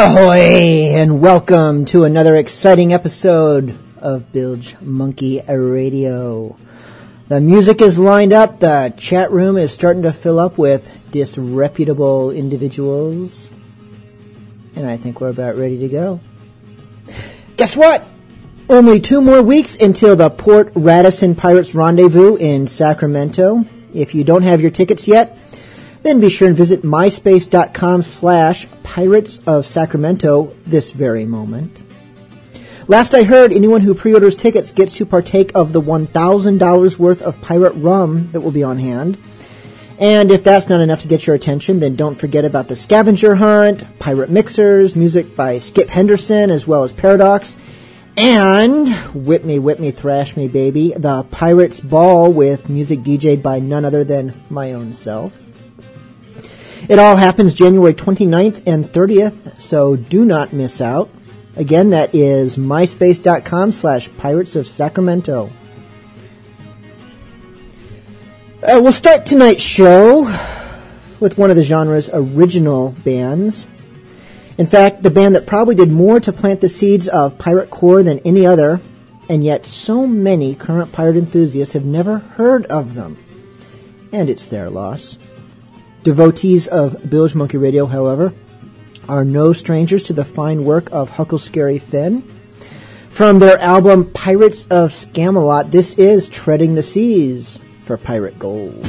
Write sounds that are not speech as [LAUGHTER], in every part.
Ahoy, and welcome to another exciting episode of Bilge Monkey Radio. The music is lined up, the chat room is starting to fill up with disreputable individuals, and I think we're about ready to go. Guess what? Only two more weeks until the Port Radisson Pirates Rendezvous in Sacramento. If you don't have your tickets yet, then be sure and visit myspace.com slash pirates of Sacramento this very moment. Last I heard, anyone who pre-orders tickets gets to partake of the $1,000 worth of pirate rum that will be on hand. And if that's not enough to get your attention, then don't forget about the scavenger hunt, pirate mixers, music by Skip Henderson, as well as Paradox, and Whip Me, Whip Me, Thrash Me, Baby, the Pirates Ball with music DJ'd by none other than my own self. It all happens January 29th and 30th, so do not miss out. Again, that is myspace.com slash pirates of Sacramento. Uh, we'll start tonight's show with one of the genre's original bands. In fact, the band that probably did more to plant the seeds of pirate core than any other, and yet so many current pirate enthusiasts have never heard of them. And it's their loss. Devotees of Bilge Monkey Radio, however, are no strangers to the fine work of Huckle Scary Finn. From their album Pirates of Scamalot, this is Treading the Seas for Pirate Gold.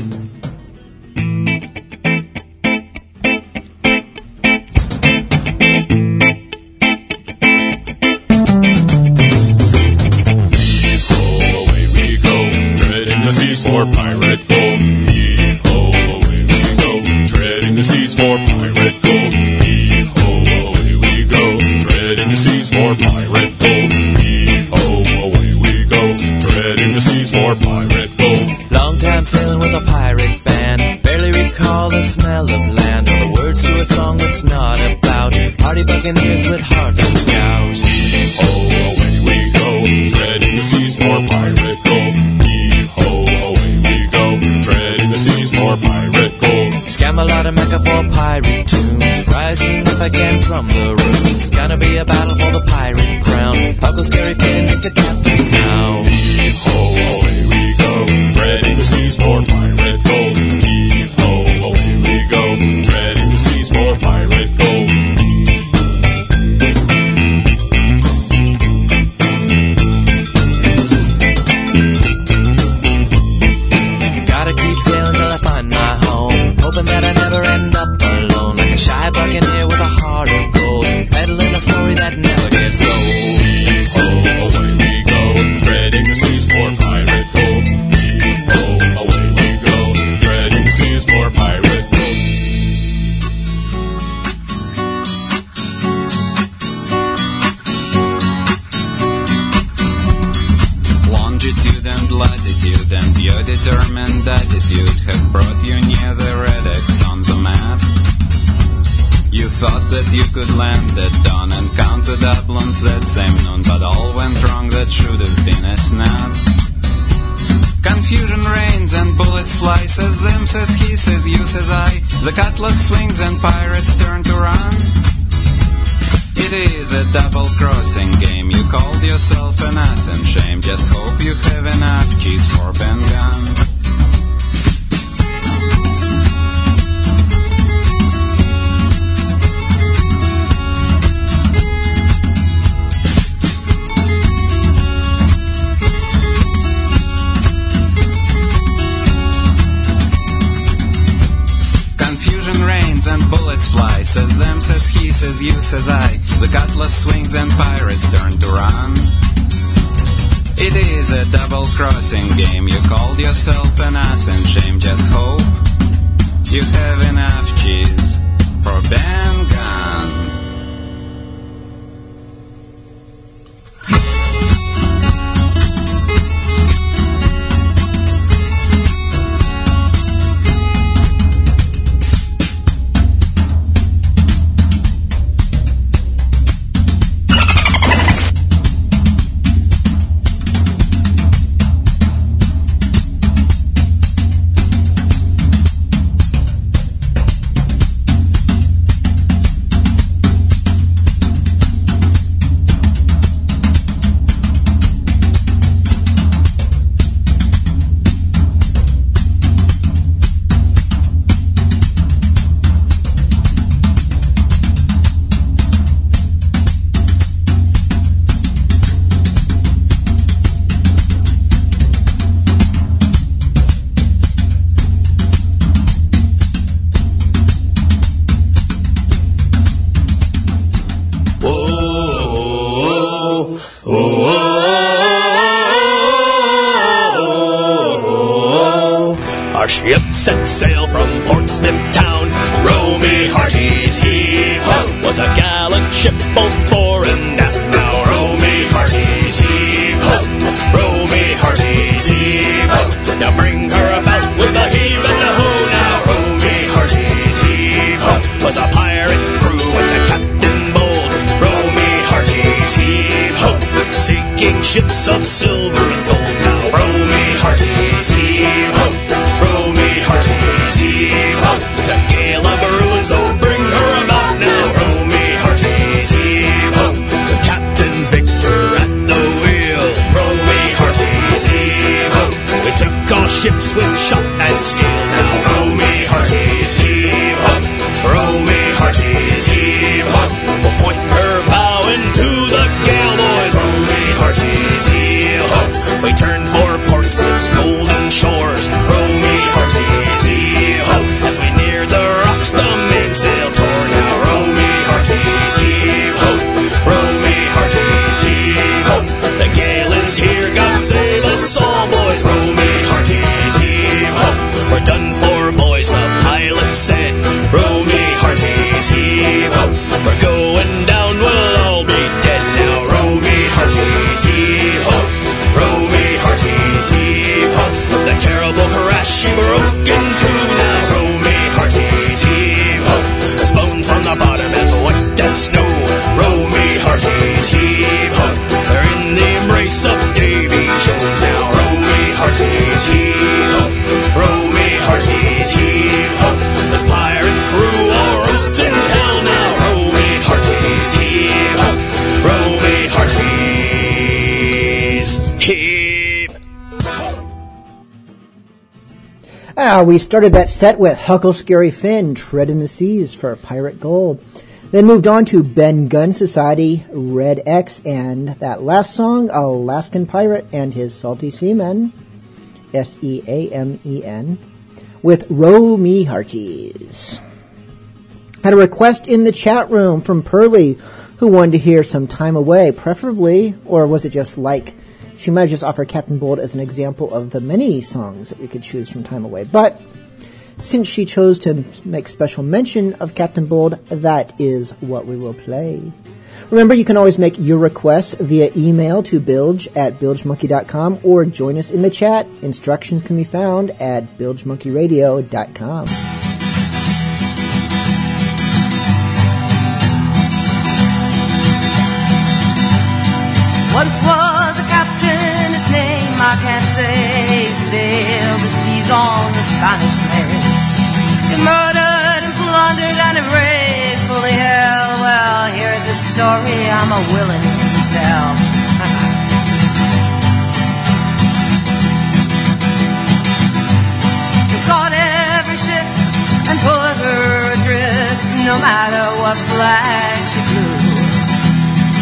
With hearts of gout. Yee-ho, away we go, treading the seas for pirate gold. Yee-ho, away we go, treading the seas for pirate gold. Scamelot and Mecca for pirate tunes. Rising up again from the ruins. Gonna be a battle for the pirate crown. Uncle Scary Finn is the captain says I. The cutlass swings and pirates turn to run. It is a double crossing game. You called yourself an ass and shame. Just hope you have enough cheese for band. started that set with Huckle Scary Finn, Treading the Seas for Pirate Gold. Then moved on to Ben Gunn Society, Red X, and that last song, Alaskan Pirate and His Salty Seamen, S E A M E N, with Row Me Hearties. Had a request in the chat room from Pearly, who wanted to hear some time away, preferably, or was it just like she might just offer Captain Bold as an example of the many songs that we could choose from Time Away, but since she chose to make special mention of Captain Bold, that is what we will play. Remember, you can always make your requests via email to bilge at bilgemonkey.com or join us in the chat. Instructions can be found at bilgemonkeyradio.com. Once sailed the seas on the Spanish main. He murdered and plundered and he raised fully hell. Well, here's a story I'm a willing to tell. [LAUGHS] he sought every ship and put her adrift, no matter what flag she flew.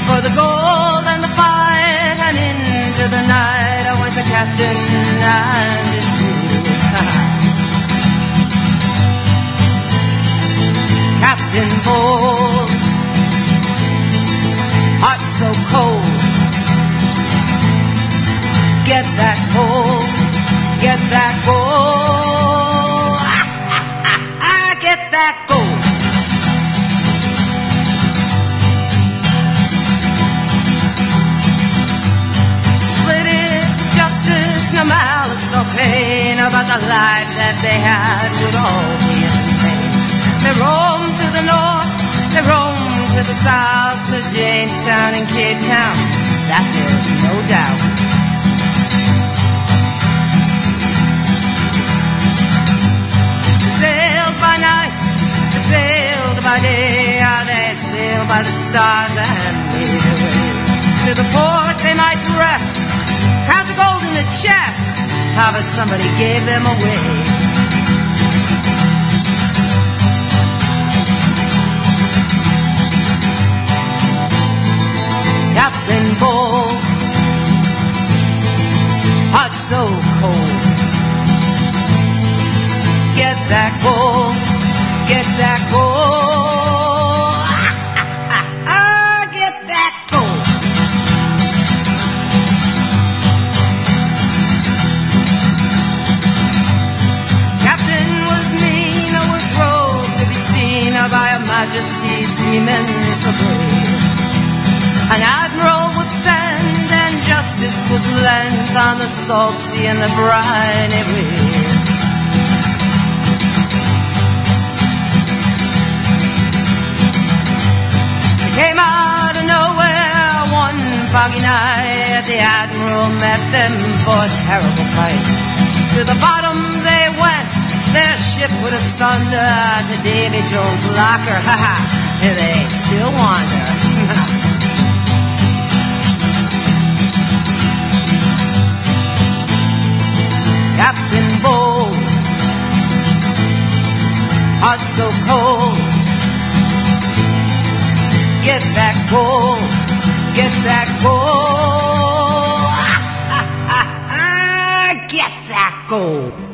For the gold and the fight and into the night I captain crew. captain Bold, heart so cold. Get that gold, get that gold. Pain about the life that they had would all be in vain. They roamed to the north, they roamed to the south, to Jamestown and Cape Town, that there's no doubt. They sailed by night, they sailed by day, ah, they sailed by the stars and their to the port they might rest. Count the gold in the chest. How about somebody gave them away? Captain Bull, heart so cold. Get that gold, get that gold. Majesty seaman. An admiral was sent and justice was lent on the salt sea and the briny wave. They came out of nowhere one foggy night. The admiral met them for a terrible fight. To the bottom they went, their ship put asunder to Davy Jones' locker. Ha ha! They still wander. [LAUGHS] Captain Bold, heart so cold. Get that gold, get that gold. [LAUGHS] Get that gold.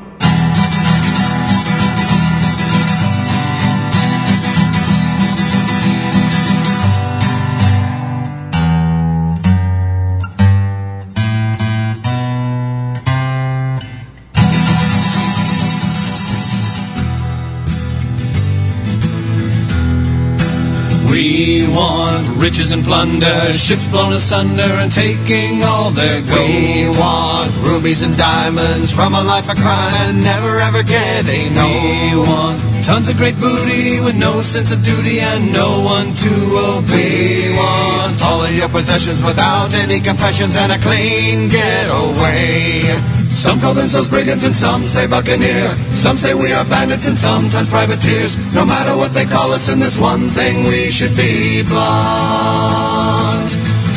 Want riches and plunder, ships blown asunder and taking all their gold. We want rubies and diamonds from a life of crime and never ever getting We old. want tons of great booty with no sense of duty and no one to obey. We want all of your possessions without any confessions and a clean getaway. Some call themselves brigands and some say buccaneers. Some say we are bandits and sometimes privateers. No matter what they call us in this one thing, we should be blunt.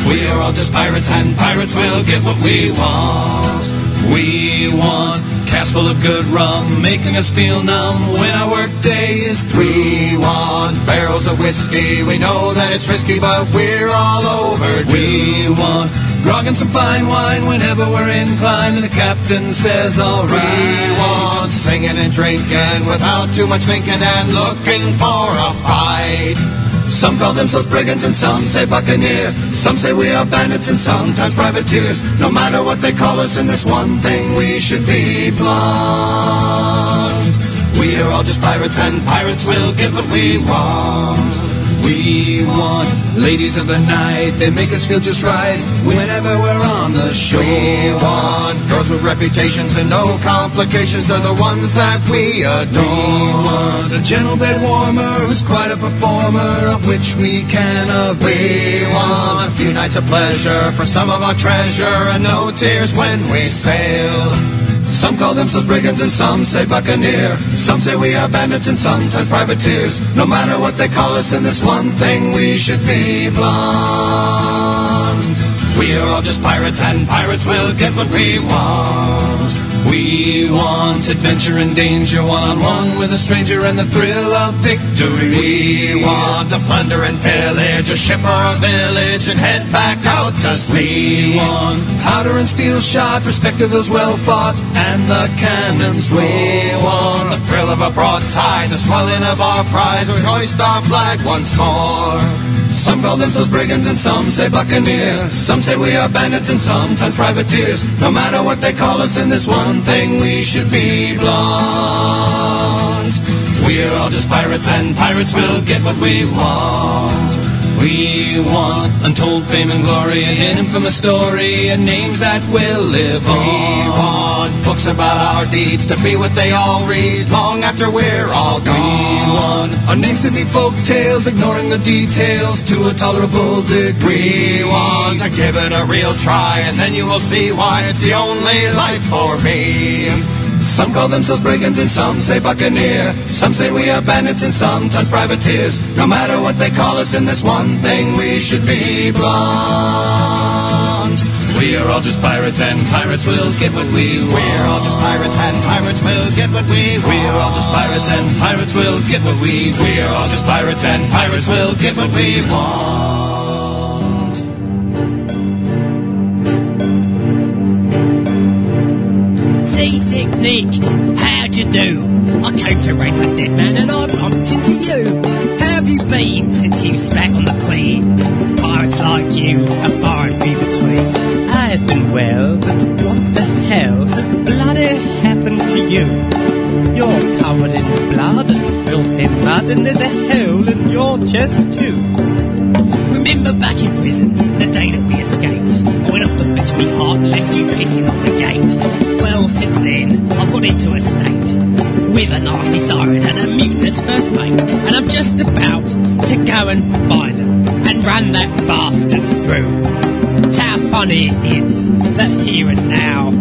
We are all just pirates and pirates will get what we want. We want cask full of good rum, making us feel numb when our work day is through. We want barrels of whiskey. We know that it's risky, but we're all overdue. We want grog and some fine wine whenever we're inclined, and the captain says, all We want singing and drinking without too much thinking and looking for a fight. Some call themselves brigands and some say buccaneers. Some say we are bandits and sometimes privateers. No matter what they call us in this one thing, we should be blunt. We are all just pirates and pirates will get what we want. We want ladies of the night. They make us feel just right whenever we're on the shore. We want girls with reputations and no complications. They're the ones that we adore. We want a gentle bed warmer who's quite a performer, of which we can agree. We want a few nights of pleasure for some of our treasure and no tears when we sail. Some call themselves brigands and some say buccaneer. Some say we are bandits and sometimes privateers. No matter what they call us in this one thing, we should be blonde. We are all just pirates and pirates will get what we want. We want adventure and danger, one-on-one with a stranger and the thrill of victory. We want to plunder and pillage a ship or a village and head back out to sea. We want powder and steel shot, respectives well fought, and the cannons. We want the thrill of a broadside, the swelling of our pride, we hoist our flag once more. Some call themselves brigands and some say buccaneers. Some say we are bandits and sometimes privateers. No matter what they call us in this one thing, we should be blonde. We're all just pirates and pirates will get what we want. We want untold fame and glory, and an infamous story, and names that will live on. We want books about our deeds to be what they all read long after we're all gone. We want our names to be folk tales, ignoring the details to a tolerable degree. We want to give it a real try, and then you will see why it's the only life for me. Some call themselves brigands and some say buccaneer. Some say we are bandits and sometimes privateers. No matter what they call us in this one thing, we should be blonde. We are all just pirates and pirates will get what we want. We're all just pirates and pirates will get what we want. We're all just pirates and pirates will get what we. We're all just pirates and pirates will get what we want. Nick, how'd you do? I came to rape a dead man and I bumped into you. How have you been since you spat on the Queen? Pirates like you are far and few between. I've been well, but what the hell has bloody happened to you? You're covered in blood and filthy mud, and there's a hole in your chest too. Remember back in prison, the day that? I went off the foot to me heart and left you pissing on the gate. Well, since then, I've got into a state with a nasty siren and a mutinous first mate, and I'm just about to go and find him and run that bastard through. How funny it is that here and now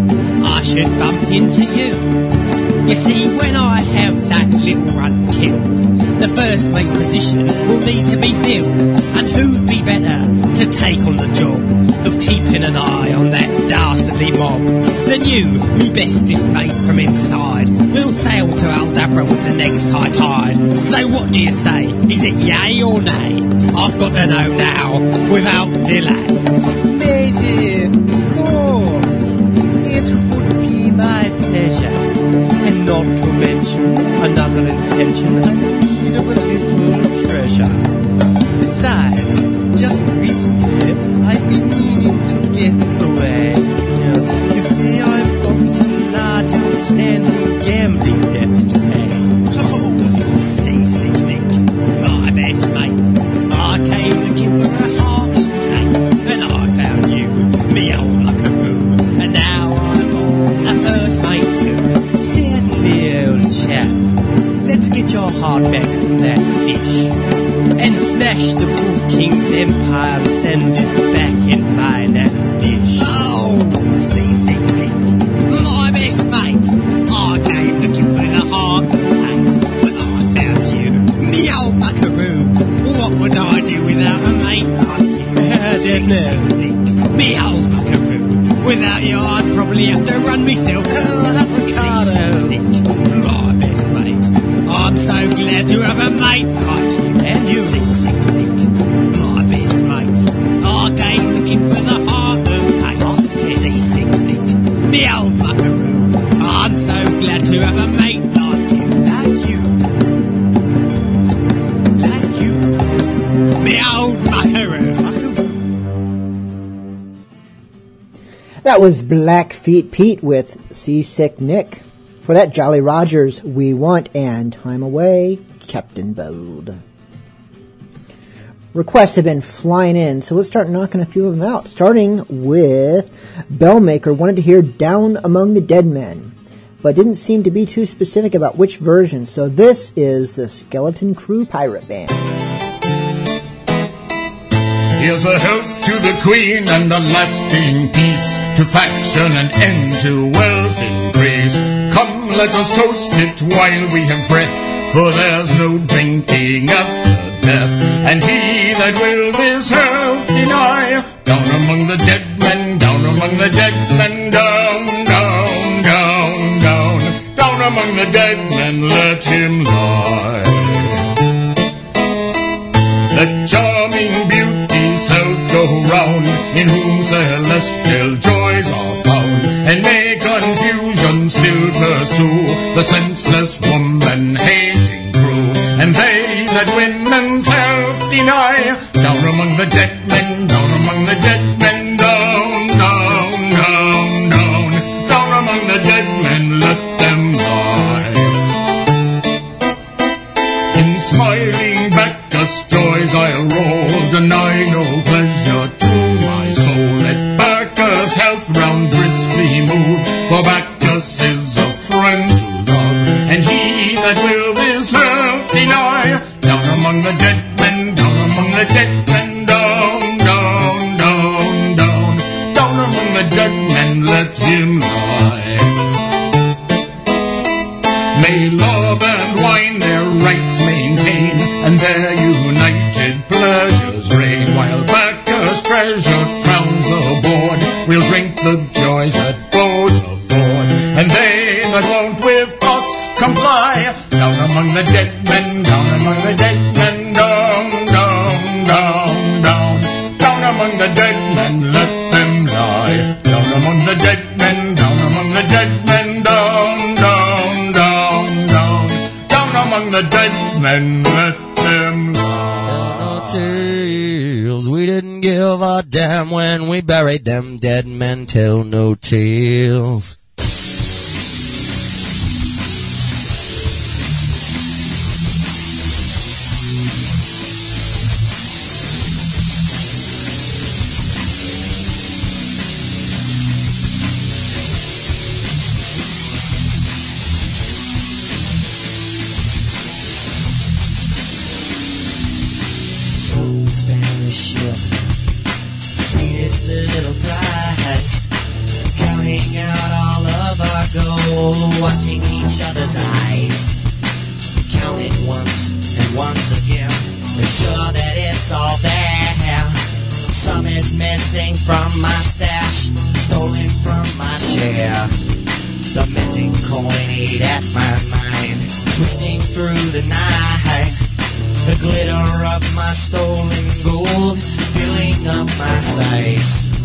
I should bump into you. You see, when I have that little run killed, the first mate's position will need to be filled. And who'd be better to take on the job of keeping an eye on that dastardly mob Then you, me bestest mate from inside? We'll sail to Aldabra with the next high tide. So what do you say? Is it yay or nay? I've got to know now without delay. Maisie, of course, it would be my pleasure. And not to mention another intention, I'm in need of was Blackfeet Pete with Seasick Nick. For that, Jolly Rogers, We Want and Time Away, Captain Bold. requests have been flying in, so let's start knocking a few of them out. Starting with Bellmaker wanted to hear Down Among the Dead Men, but didn't seem to be too specific about which version, so this is the Skeleton Crew Pirate Band. Here's a health to the Queen and a lasting peace, to faction and end to wealth increase. Come, let us toast it while we have breath, for there's no drinking after death. And he that will this health deny, down among the dead men, down among the dead men, down, down, down, down, down among the dead men, let him lie. Let charming beauty's health go round, in whom celestial found, and may confusion still pursue the senseless woman hating crew, and they that women's self deny, down among the dead men, down among the dead the let him lie. Tell no tales. Each other's eyes. Count it once and once again, make sure that it's all there. Some is missing from my stash, stolen from my share. The missing coin ate at my mind, twisting through the night. The glitter of my stolen gold filling up my sights.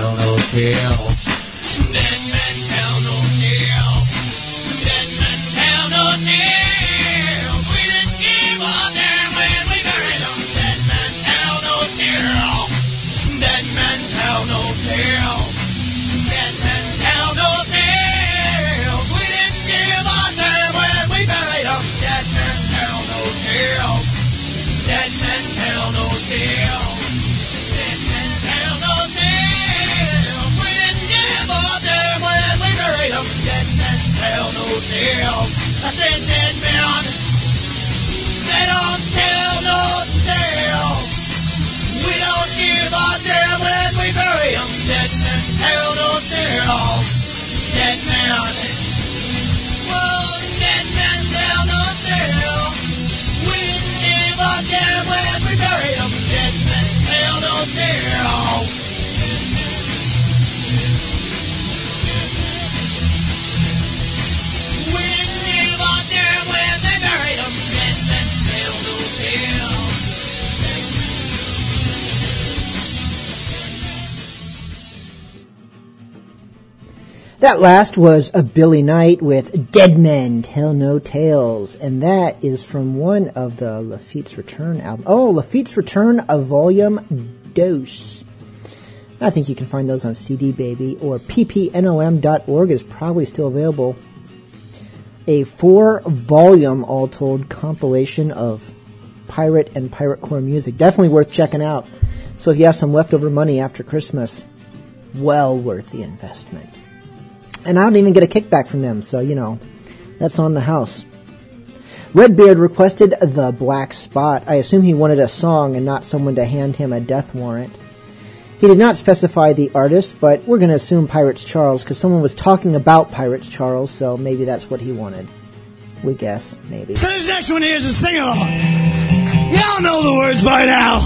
Tell That last was a Billy Knight with Dead Men Tell No Tales, and that is from one of the Lafitte's Return album. Oh, Lafitte's Return, a volume dose. I think you can find those on CD Baby or ppnom.org is probably still available. A four volume, all told, compilation of pirate and pirate core music. Definitely worth checking out. So if you have some leftover money after Christmas, well worth the investment. And I don't even get a kickback from them, so you know, that's on the house. Redbeard requested the Black Spot. I assume he wanted a song and not someone to hand him a death warrant. He did not specify the artist, but we're going to assume Pirates Charles because someone was talking about Pirates Charles, so maybe that's what he wanted. We guess, maybe. So this next one here is a sing along. Y'all know the words by now.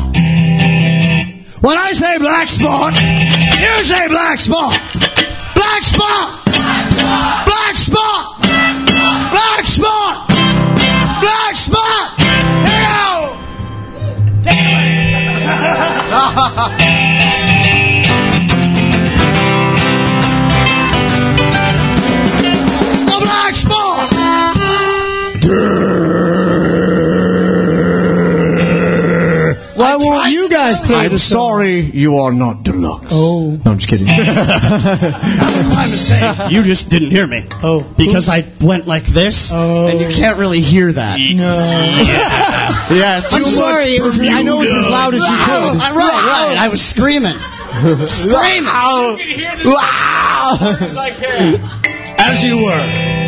When I say black spot, you say black spot. Black spot. Black spot. Black spot. Black spot. Away. [LAUGHS] The black spot. Why won't you guys play I'm the song? sorry you are not deluxe. Oh. No, I'm just kidding. [LAUGHS] [LAUGHS] That was my mistake. You just didn't hear me. Oh. Because I went like this, Oh. and you can't really hear that. No. yeah, [LAUGHS] it's too I'm much sorry. It was, I know it was as loud as you could. I, right, right. I was screaming. screaming. Wow. As you were.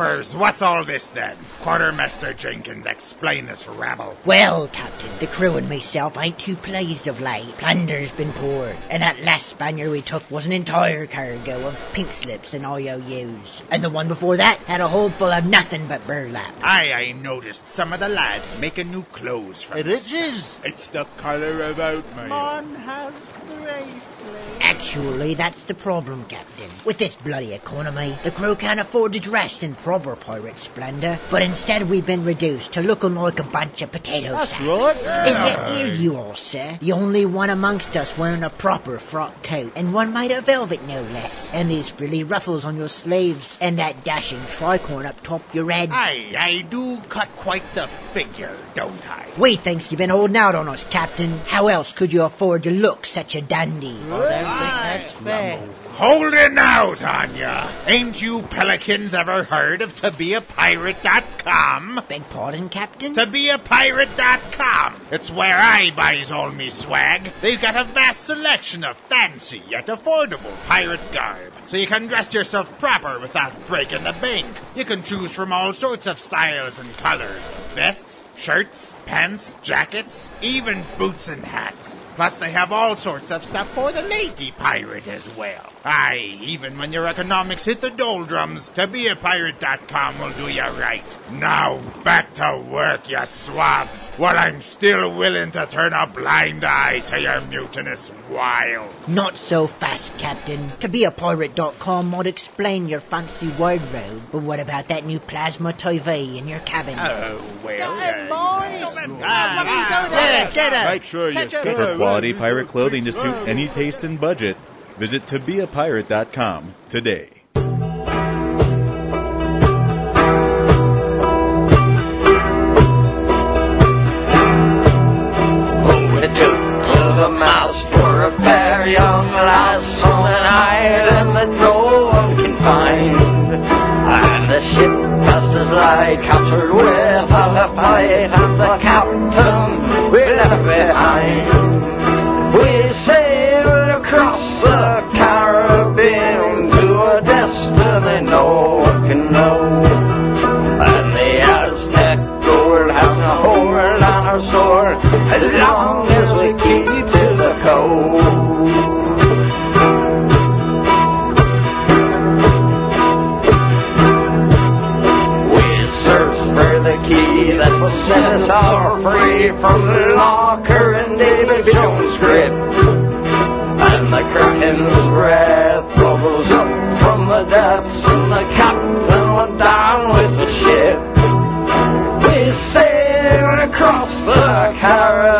You loafers! What's all this then? Quartermaster Jenkins, explain this rabble. Well, Captain, the crew and myself ain't too pleased of late. Plunder's been poured, and that last Spaniard we took was an entire cargo of pink slips and IOUs. And the one before that had a hold full of nothing but burlap. Aye, I noticed some of the lads making new clothes from It is. It's the colour of oatmeal. Man has the. Actually, that's the problem, Captain. With this bloody economy, the crew can't afford to dress in proper pirate splendor, but instead we've been reduced to looking like a bunch of potato That's sacks. right. And yet here you are, sir. The only one amongst us wearing a proper frock coat, and one made of velvet no less. And these frilly ruffles on your sleeves, and that dashing tricorn up top your head. Aye, I do cut quite the figure, don't I? We thinks you've been holding out on us, Captain. How else could you afford to look such a dandy? That's fair. Hold it now, Tanya. Ain't you pelicans ever heard of tobeapirate.com? Beg pardon, Captain? To be a Tobeapirate.com. It's where I buys all me swag. They've got a vast selection of fancy yet affordable pirate garb. So you can dress yourself proper without breaking the bank. You can choose from all sorts of styles and colors. Vests, shirts, pants, jackets, even boots and hats. Plus, they have all sorts of stuff for the lady pirate as well. Aye, even when your economics hit the doldrums, tobeapirate.com will do you right. Now, back to work, you swabs, while I'm still willing to turn a blind eye to your mutinous wild. Not so fast, Captain. ToBeAPirate.com might explain your fancy wardrobe, but what about that new plasma TV in your cabin? Oh, well. Ah, ah, ah. Make sure you For quality pirate clothing to suit any taste and budget, visit tobeapirate.com today. Young lass on an island that no one can find. And the ship passed us like captured without a fight, and the captain we left behind. As long as we keep to the code. We search for the key that will set us all free from the locker and Davy Jones' grip. And the curtain's breath the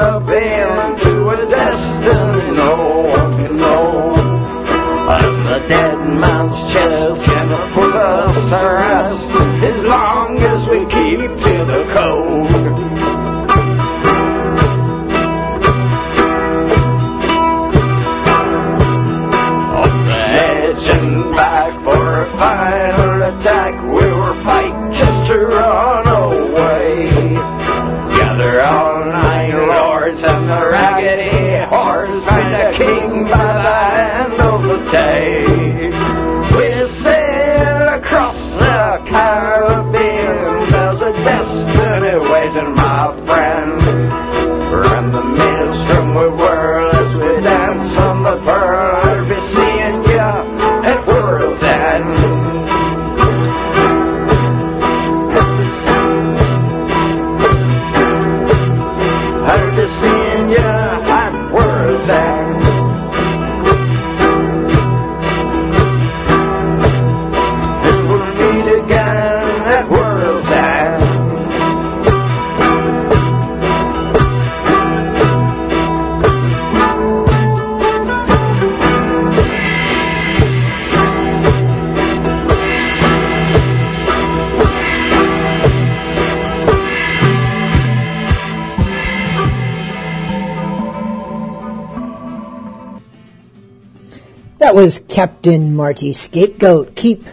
That was Captain Marty Scapegoat. Keep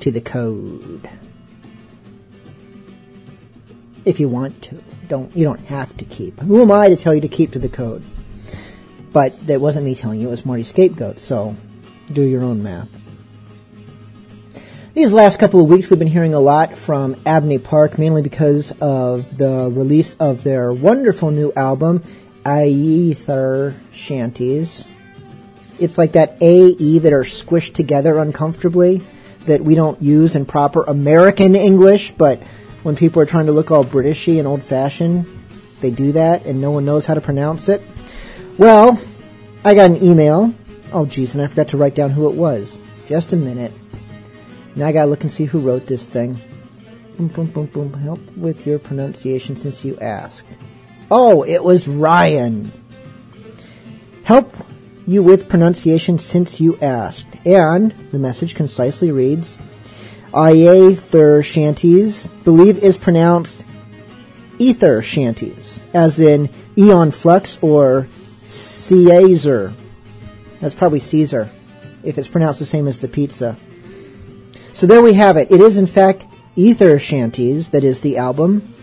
to the code. If you want to. Don't you don't have to keep. Who am I to tell you to keep to the code? But that wasn't me telling you; it was Marty Scapegoat. So, do your own math. These last couple of weeks, we've been hearing a lot from Abney Park, mainly because of the release of their wonderful new album, Aether Shanties. It's like that A E that are squished together uncomfortably that we don't use in proper American English, but when people are trying to look all Britishy and old fashioned, they do that and no one knows how to pronounce it. Well, I got an email. Oh, geez, and I forgot to write down who it was. Just a minute. Now I gotta look and see who wrote this thing. Boom, boom, boom, boom. Help with your pronunciation since you asked. Oh, it was Ryan. Help you with pronunciation since you asked. And the message concisely reads Aether Shanties believe is pronounced ether shanties, as in Aeon Flux or Caesar. That's probably Caesar, if it's pronounced the same as the pizza. So there we have it. It is, in fact, Ether Shanties that is the album.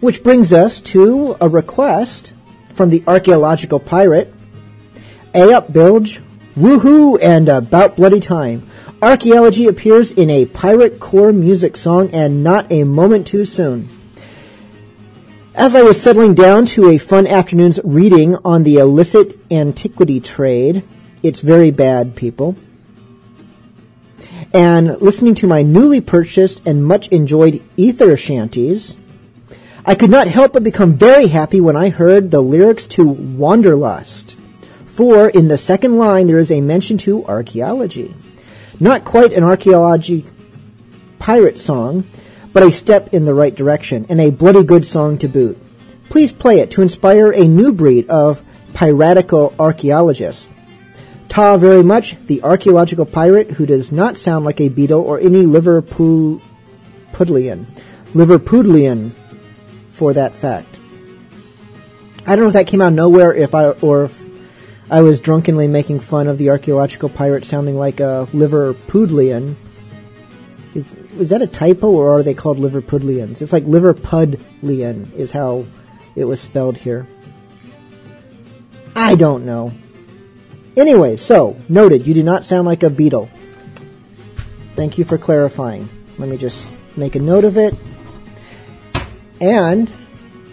Which brings us to a request from the archaeological pirate. A up, Bilge. Woohoo and about bloody time. Archaeology appears in a pirate core music song and not a moment too soon. As I was settling down to a fun afternoon's reading on the illicit antiquity trade, it's very bad, people, and listening to my newly purchased and much enjoyed Ether Shanties, I could not help but become very happy when I heard the lyrics to Wanderlust. For in the second line there is a mention to archaeology. Not quite an archaeology pirate song, but a step in the right direction, and a bloody good song to boot. Please play it to inspire a new breed of piratical archaeologists. Ta very much, the archaeological pirate who does not sound like a beetle or any Liverpool Pudlian. Liverpudlian, for that fact. I don't know if that came out nowhere if I or if I was drunkenly making fun of the archaeological pirate sounding like a Liverpudlian. Is is that a typo or are they called Liverpudlians? It's like Liverpudlian is how it was spelled here. I don't know. Anyway, so noted, you do not sound like a beetle. Thank you for clarifying. Let me just make a note of it and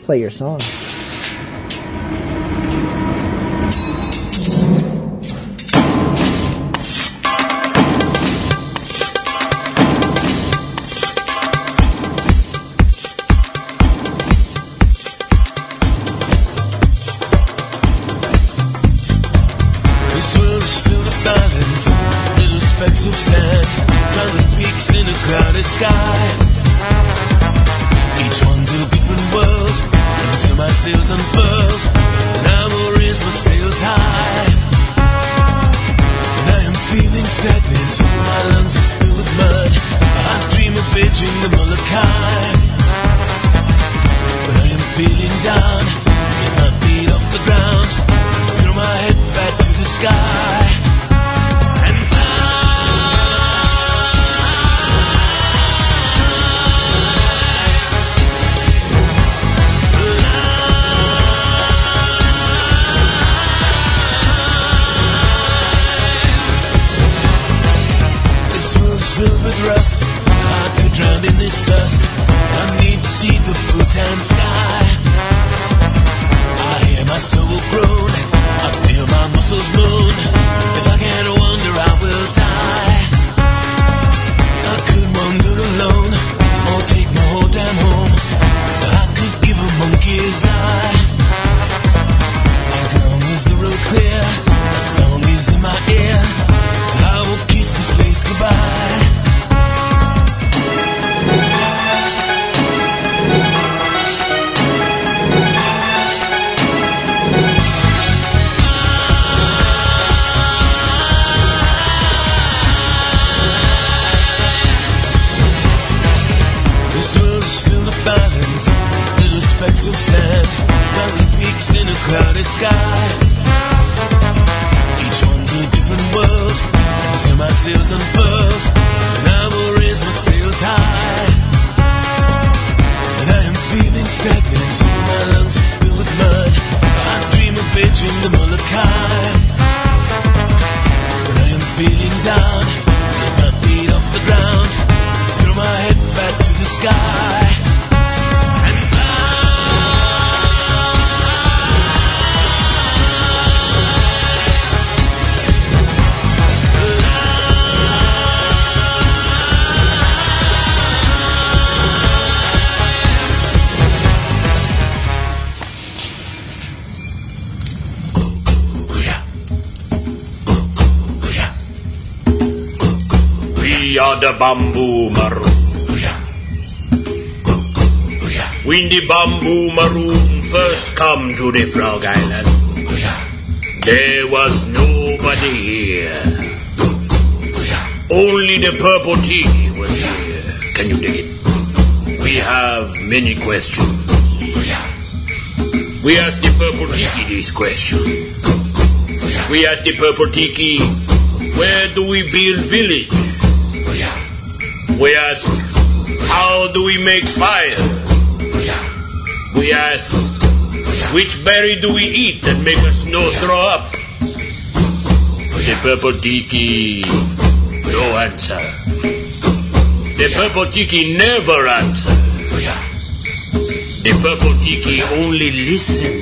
play your song. the bamboo maroon first come to the Frog Island, there was nobody here. Only the purple tea was here. Can you dig it? We have many questions. We ask the purple tiki this question. We ask the purple tiki, where do we build village? We ask, how do we make fire? he asked, Which berry do we eat that make us no throw up? The purple tiki, no answer. The purple tiki never answers. The purple tiki only listen.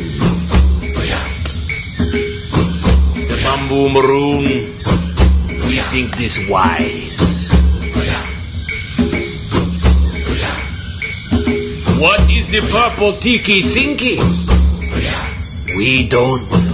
The bamboo maroon, we think this wise. What is the purple tiki thinking? We don't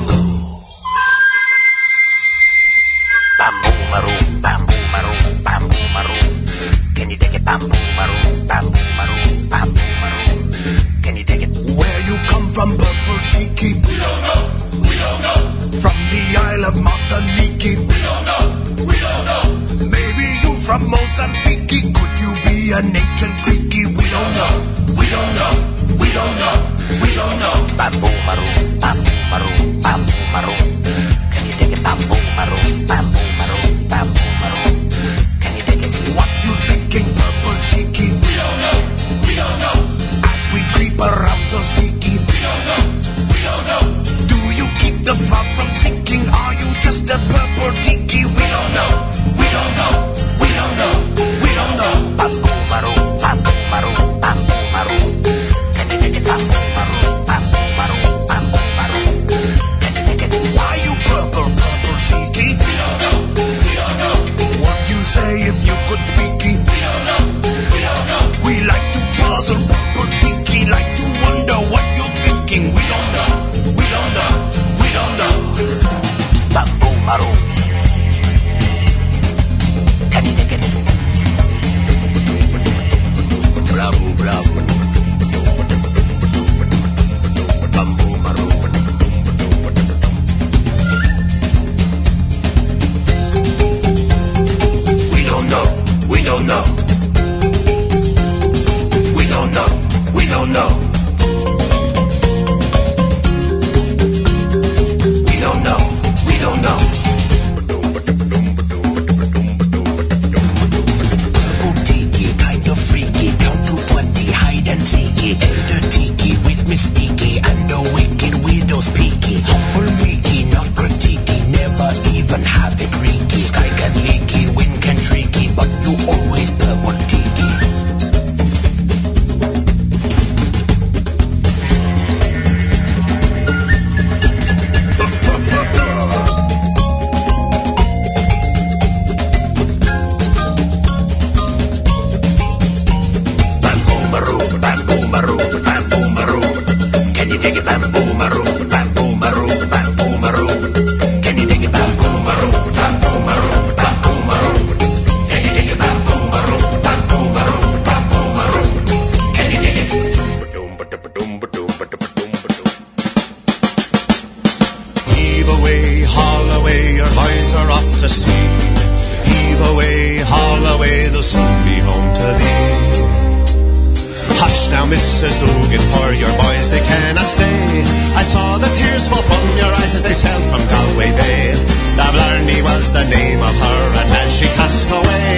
for your boys they cannot stay. I saw the tears fall from your eyes as they sailed from Galway Bay. Davlarney was the name of her, and as she cast away,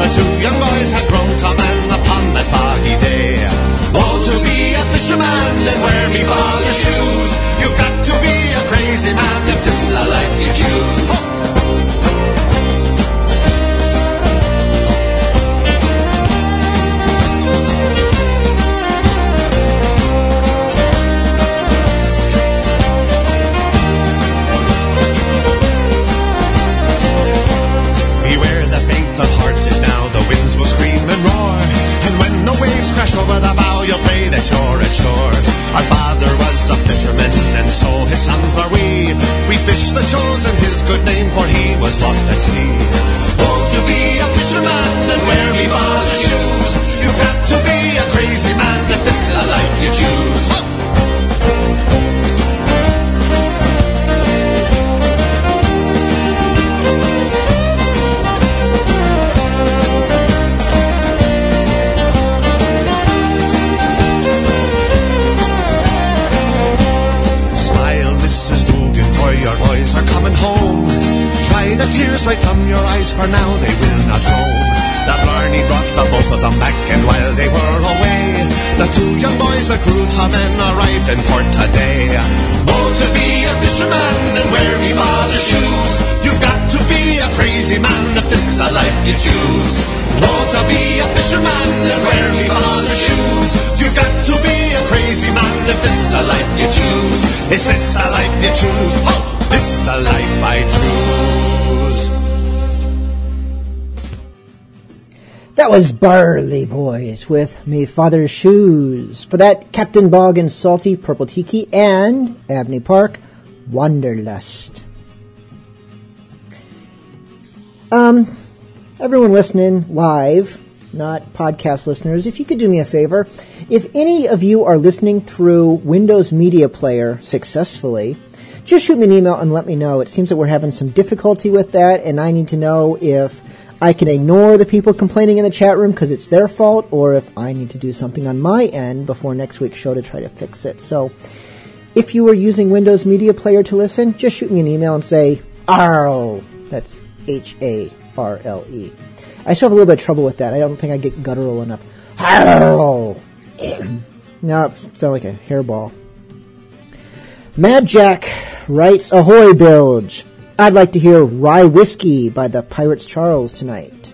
the two young boys had grown to man. Was Barley Boys with Me Father's Shoes. For that, Captain Bog and Salty, Purple Tiki, and Abney Park, Wanderlust. Um, everyone listening live, not podcast listeners, if you could do me a favor, if any of you are listening through Windows Media Player successfully, just shoot me an email and let me know. It seems that we're having some difficulty with that, and I need to know if I can ignore the people complaining in the chat room because it's their fault, or if I need to do something on my end before next week's show to try to fix it. So, if you are using Windows Media Player to listen, just shoot me an email and say "Arl." That's H A R L E. I still have a little bit of trouble with that. I don't think I get guttural enough. Arl. [CLEARS THROAT] now it sounds like a hairball. Mad Jack writes, Ahoy, Bilge. I'd like to hear Rye Whiskey by the Pirates Charles tonight.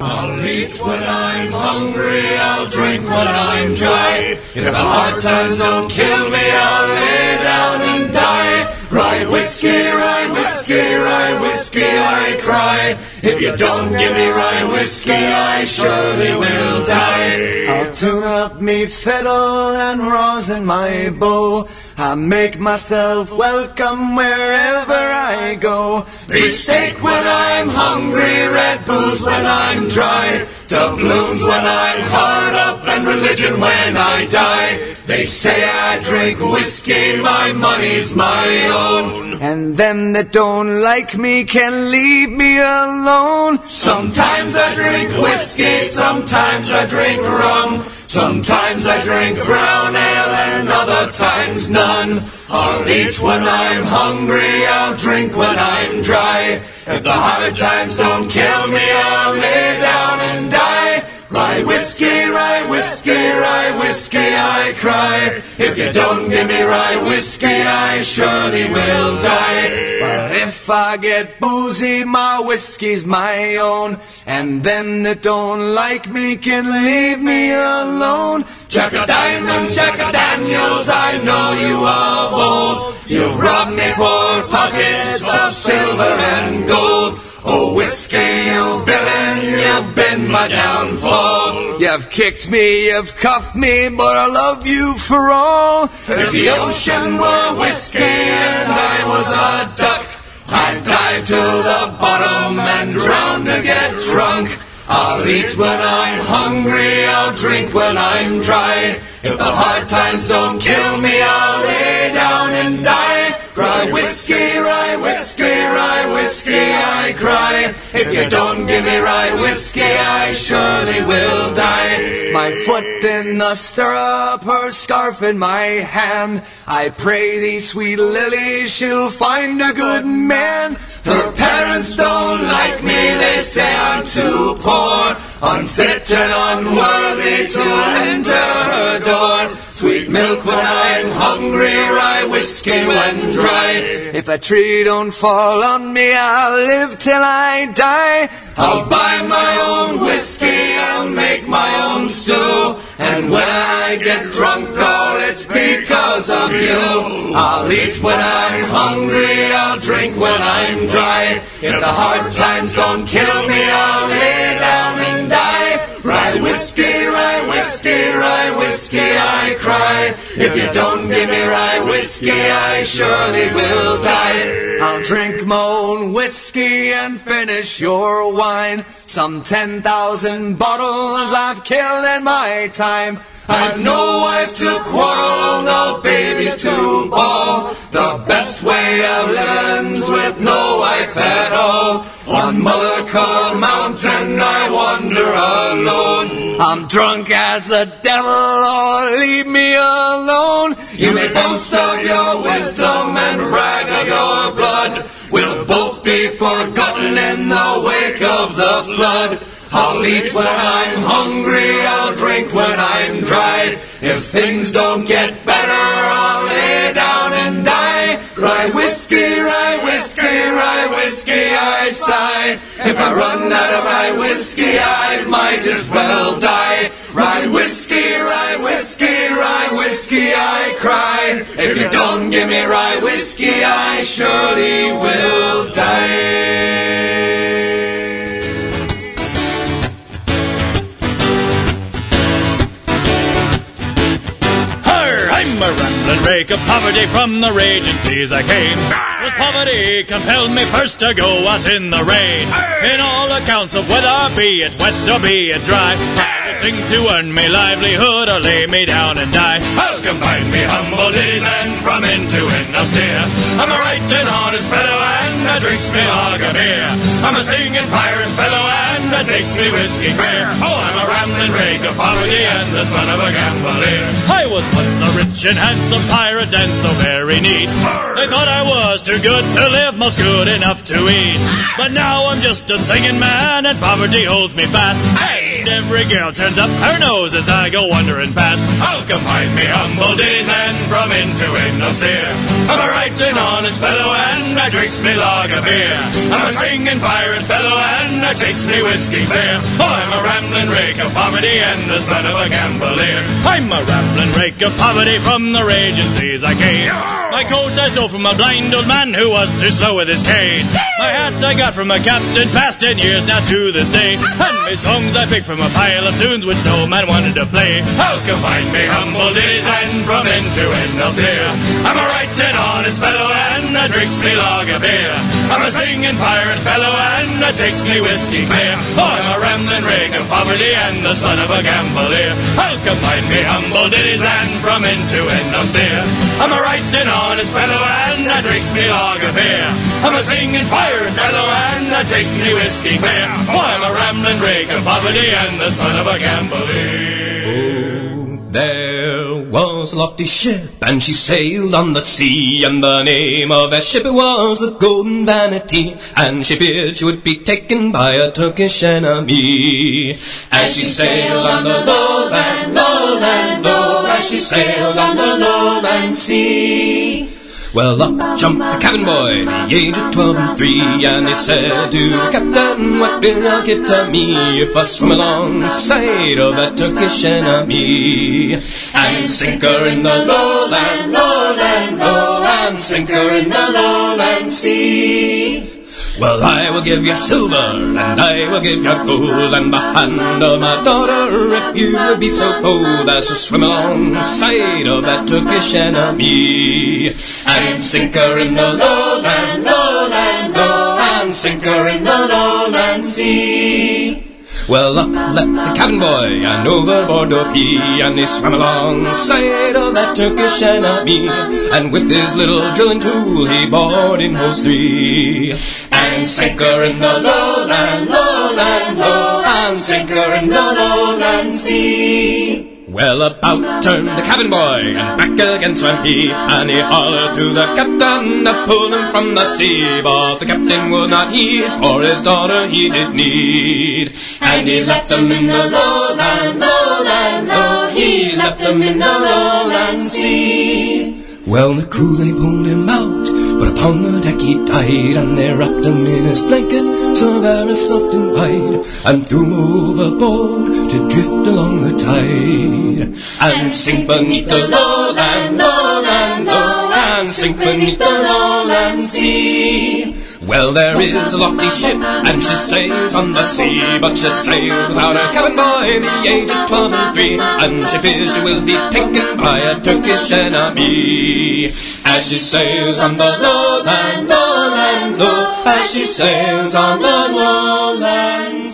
I'll eat when I'm hungry, I'll drink when I'm dry. And if the hard times don't kill me, I'll lay down and die. Rye whiskey, rye whiskey, rye whiskey, I cry. If you don't give me rye whiskey, I surely will die. I'll tune up me fiddle and rosin my bow. I make myself welcome wherever I go. Beef steak when I'm hungry, red booze when I'm dry. Doubloons when I'm hard up, and religion when I die. They say I drink whiskey, my money's my own. And them that don't like me can leave me alone. Sometimes I drink whiskey, sometimes I drink rum. Sometimes I drink brown ale and other times none. I'll eat when I'm hungry, I'll drink when I'm dry. If the hard times don't kill me, I'll lay down and die. Rye whiskey, rye whiskey, rye whiskey, I cry. If you don't give me rye whiskey, I surely will die. But if I get boozy, my whiskey's my own. And then that don't like me can leave me alone. Jack of diamonds, Jack of Daniels, I know you are old. You've robbed me poor pockets of silver and gold. Oh, whiskey, you villain, you've been my downfall. You've kicked me, you've cuffed me, but I love you for all. If the ocean were whiskey and I was a duck, I'd dive to the bottom and drown to get drunk. I'll eat when I'm hungry, I'll drink when I'm dry. If the hard times don't kill me, I'll lay down and die. Rye whiskey, rye whiskey, rye whiskey, I cry. If you don't give me rye whiskey, I surely will die. My foot in the stirrup, her scarf in my hand. I pray thee, sweet Lily, she'll find a good man. Her parents don't like me, they say I'm too poor, unfit and unworthy to enter her door. Sweet milk when I'm hungry, rye whiskey when dry. If a tree don't fall on me, I'll live till I die. I'll buy my own whiskey, I'll make my own stew. And when I get drunk, all it's because of you. I'll eat when I'm hungry, I'll drink when I'm dry. If the hard times don't kill me, I'll lay down and die. Rye whiskey, rye whiskey, rye whiskey, I cry. If you don't give me rye whiskey, I surely will die. I'll drink my own whiskey and finish your wine. Some ten thousand bottles I've killed in my time. I've no wife to quarrel, no babies to bawl. The best way of living's with no wife at all. On Mother Cod Mountain I wander alone. I'm drunk as the devil, or leave me alone. You may boast of your wisdom and brag of your blood. We'll both be forgotten in the wake of the flood. I'll eat when I'm hungry, I'll drink when I'm dry. If things don't get better, I'll lay down and die. Rye whiskey, rye whiskey, rye whiskey, I sigh. If I run out of rye whiskey, I might as well die. Rye whiskey, rye whiskey, rye whiskey, I cry. If you don't give me rye whiskey, I surely will die. Rake of poverty from the raging seas I came. Was poverty compelled me first to go out in the rain. In all accounts of weather, be it wet or be it dry, I sing to earn me livelihood or lay me down and die. I'll combine me humble days and from into it now steer. I'm a right and honest fellow and I drinks me lager beer. I'm a singing pirate fellow I takes me whiskey clear. Oh, I'm a rambling rake of poverty and the son of a gambler. I was once a rich and handsome pirate and so very neat. They thought I was too good to live, most good enough to eat. But now I'm just a singing man and poverty holds me fast. And every girl turns up her nose as I go wandering past. I'll combine me humble days and from into it no steer. I'm a right and honest fellow and I drinks me lager beer. I'm a singing pirate fellow and I takes me whiskey clear. Oh, I'm a rambling rake of poverty and the son of a gambler. I'm a rambling rake of poverty from the raging seas I came. My coat I stole from a blind old man who was too slow with his cane. My hat I got from a captain past ten years now to this day. And my songs I picked from a pile of tunes which no man wanted to play. I'll combine me humble days and from into it no steer. I'm a right and honest fellow and I drinks me lager beer. I'm a singing pirate fellow and I takes me whiskey clear. Oh, I'm a rambling rake of poverty and the son of a gambler. I'll combine me humble days and from into it no steer. I'm a right and honest fellow and I drinks me lager beer. I'm a singing pirate fellow and I takes me whiskey clear. Oh, I'm a rambling rake of poverty and the son of a gambler. There was a lofty ship, and she sailed on the sea, and the name of that ship was the Golden Vanity, and she feared she would be taken by a Turkish enemy. As she sailed on the lowland, lowland, low, as she sailed on the lowland sea. Well, up jumped the cabin boy, the age of twelve and three, and he said to the captain, What will you give to me if I swim alongside of that Turkish enemy? And sink her in the lowland, lowland, lowland, sink her in the lowland sea. Well, I will give you silver, and I will give you gold, and the hand of my daughter, if you would be so bold as to swim alongside of that Turkish enemy. And sink her in the lowland, lowland, low, and sink her in the lowland sea. Well, up leapt the cabin boy, and overboard dove he, and he swam alongside of that Turkish enemy. And with his little drilling tool, he bored in holes three. And sank her in the lowland, lowland, low, and sank her in the lowland sea. Well, about turned the cabin boy, and back again swam he, and he hollered to the captain to pull him from the sea. But the captain would not heed, for his daughter he did need. And he left him in the lowland, lowland, low, he left him in the lowland sea. Well, the crew they pulled him out, but upon the deck he died, and they wrapped him in his blanket, so very soft and wide, and threw him overboard to drift along the tide, and sink beneath the lowland, lowland, low, and sink beneath the lowland sea. Well, there is a lofty ship, and she sails on the sea, but she sails without a cabin boy, the age of twelve and three, and she fears she will be taken by a Turkish enemy. As she sails on the lowland, lowland, low, as she sails on the lowland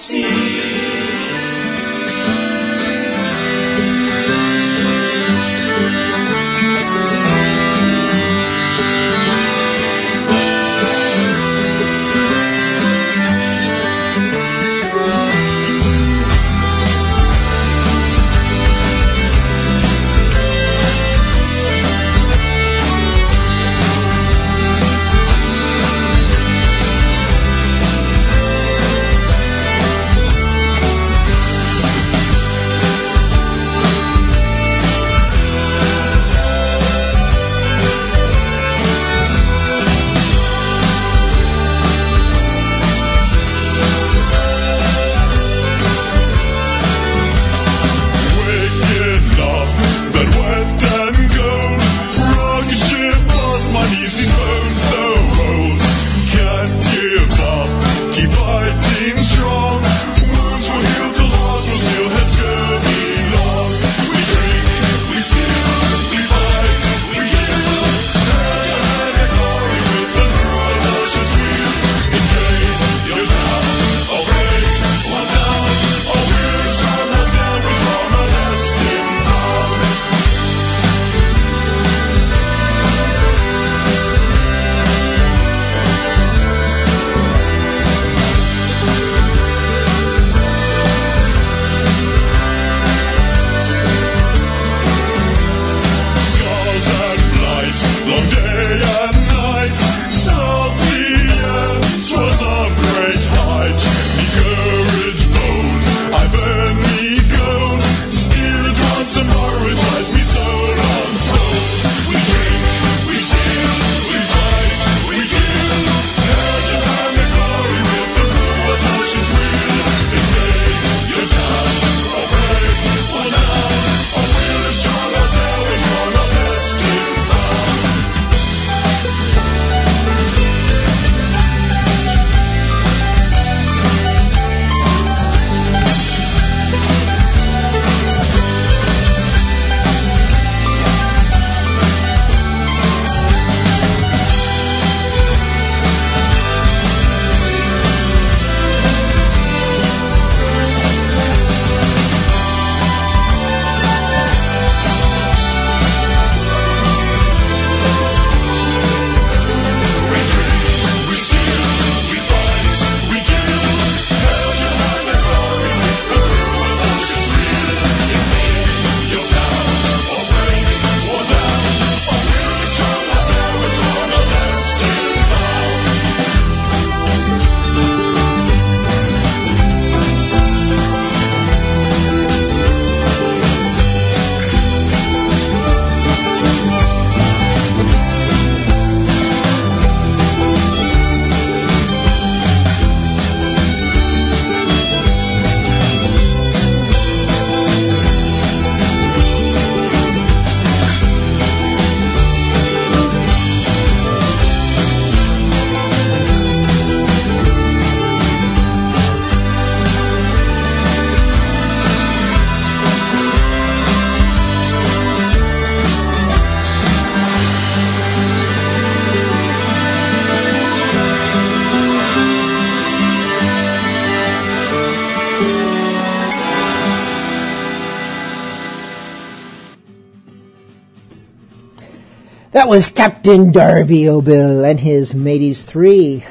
That was Captain Darby O'Bill and his Mateys 3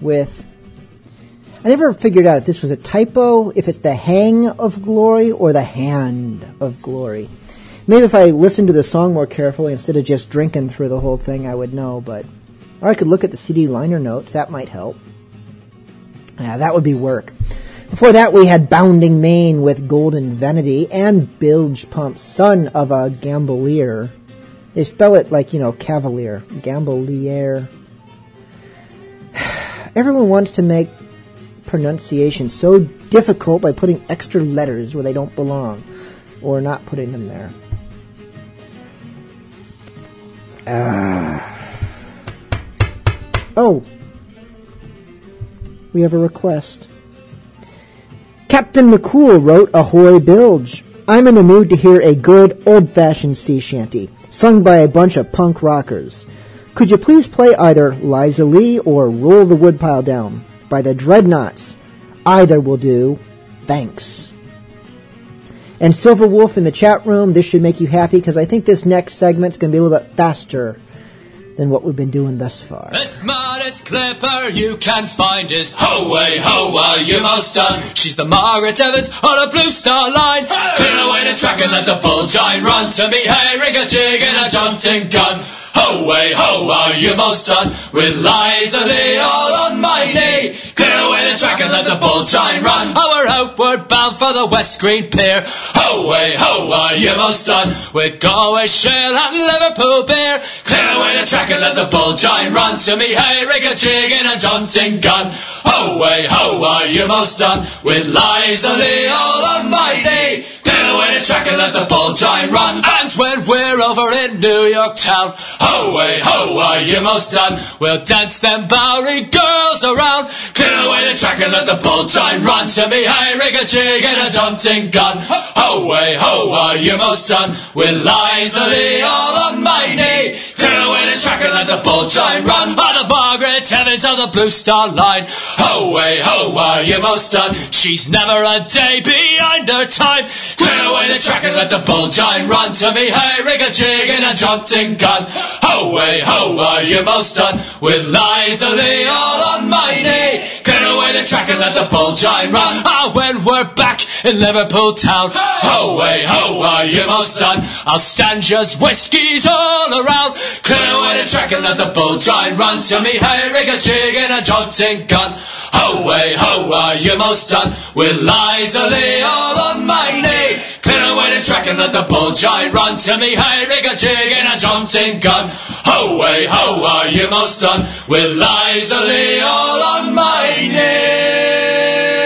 with. I never figured out if this was a typo, if it's the hang of glory or the hand of glory. Maybe if I listened to the song more carefully instead of just drinking through the whole thing, I would know, but. Or I could look at the CD liner notes, that might help. Yeah, that would be work. Before that, we had Bounding Main with Golden Vanity and Bilge Pump, son of a Gambolier. They spell it like, you know, Cavalier. Gambolier. [SIGHS] Everyone wants to make pronunciation so difficult by putting extra letters where they don't belong, or not putting them there. Ah. Oh. We have a request. Captain McCool wrote Ahoy Bilge. I'm in the mood to hear a good old fashioned sea shanty, sung by a bunch of punk rockers. Could you please play either Liza Lee or Roll the Woodpile Down by the Dreadnoughts? Either will do. Thanks. And Silver Wolf in the chat room, this should make you happy because I think this next segment's going to be a little bit faster than what we've been doing thus far. The smartest clipper you can find is Ho way ho are you most done? She's the Margaret Evans on a blue star line. Clear away the track and let the bulgine run to me. Hey, rig a jig and a jaunting gun. Ho way ho are you most done? With Liza Lee all on my knee. Clear away the track and let the bulgine run. We're outward bound for the West Green Pier. Ho way ho are you most done? With Galway Shale and Liverpool beer. Clear away the track and let the bulgine run to me. Hey, rig a jig and a jaunting gun. Ho way ho are you most done? With Liza Lee all on my knee. Clear away the track and let the bulgine run. And when we're over in New York town, ho way ho are you most done? We'll dance them Bowery girls around. Clear away the track and let the bulgine run to me. Hey, rig a jig and a jaunting gun. Ho way ho are you most done? With Liza Lee all on my knee. Clear away the track and let the bulgine run. On the Margaret Evans of the Blue Star Line. Ho way ho are you most done? She's never a day behind her time. Clear away the track and let the bulgine run to me. Hey, rig a jig and a jaunting gun. Ho way ho are you most done? With Liza Lee all on my knee. Clear away the track and let the bulgine run. Ah, when we're back in Liverpool town. Ho way ho are you most done? I'll stand just whiskies all around. Clear away the track and let the bulgine run to me. Hey, rig a jig and a jaunting gun. Ho way ho are you most done? With Liza Lee all on my knee. Clear away the track and let the bulgine run to me. Hey, rig a jig and a jaunting gun. Ho way ho are you most done? With Liza Lee all on my knee.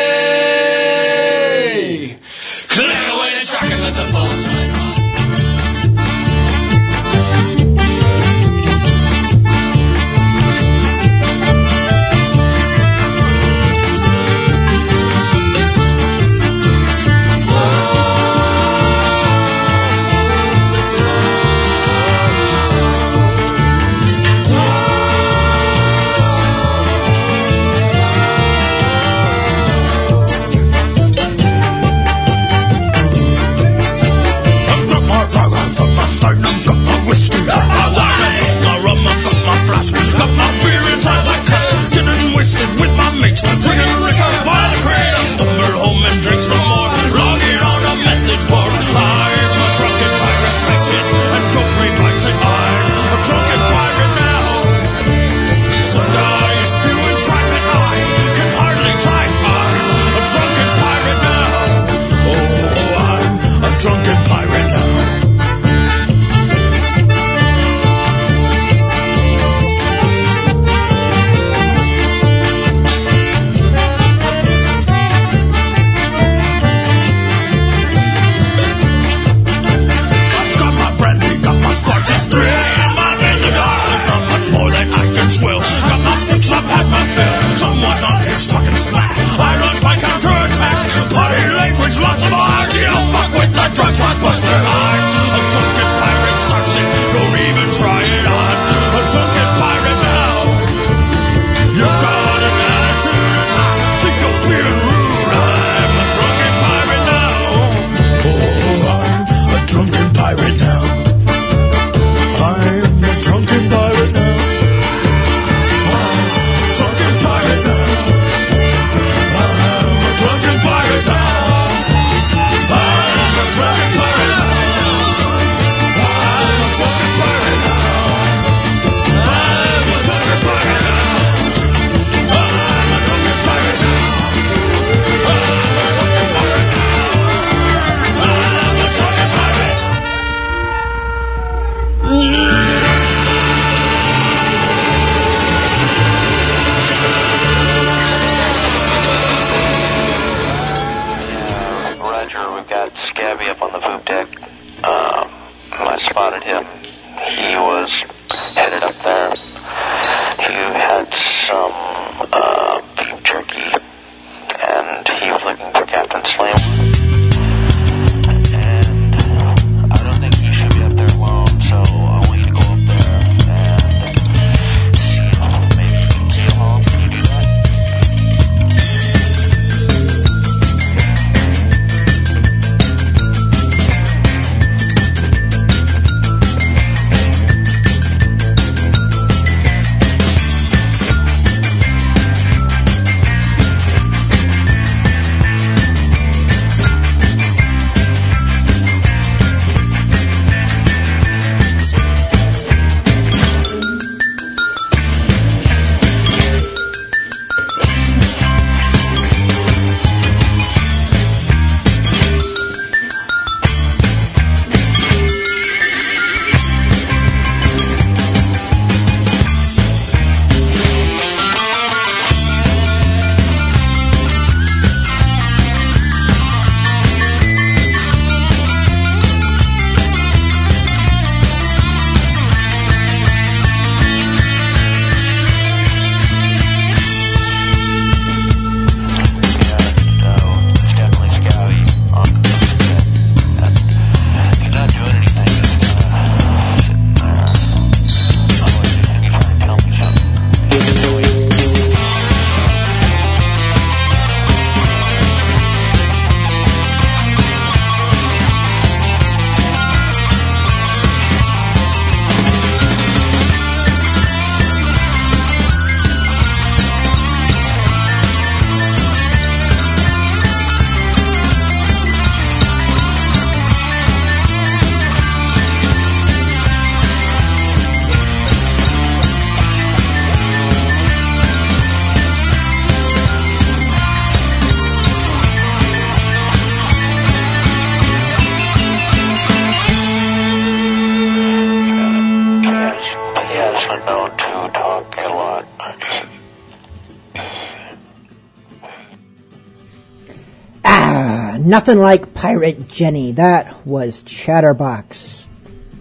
Nothing like Pirate Jenny. That was Chatterbox.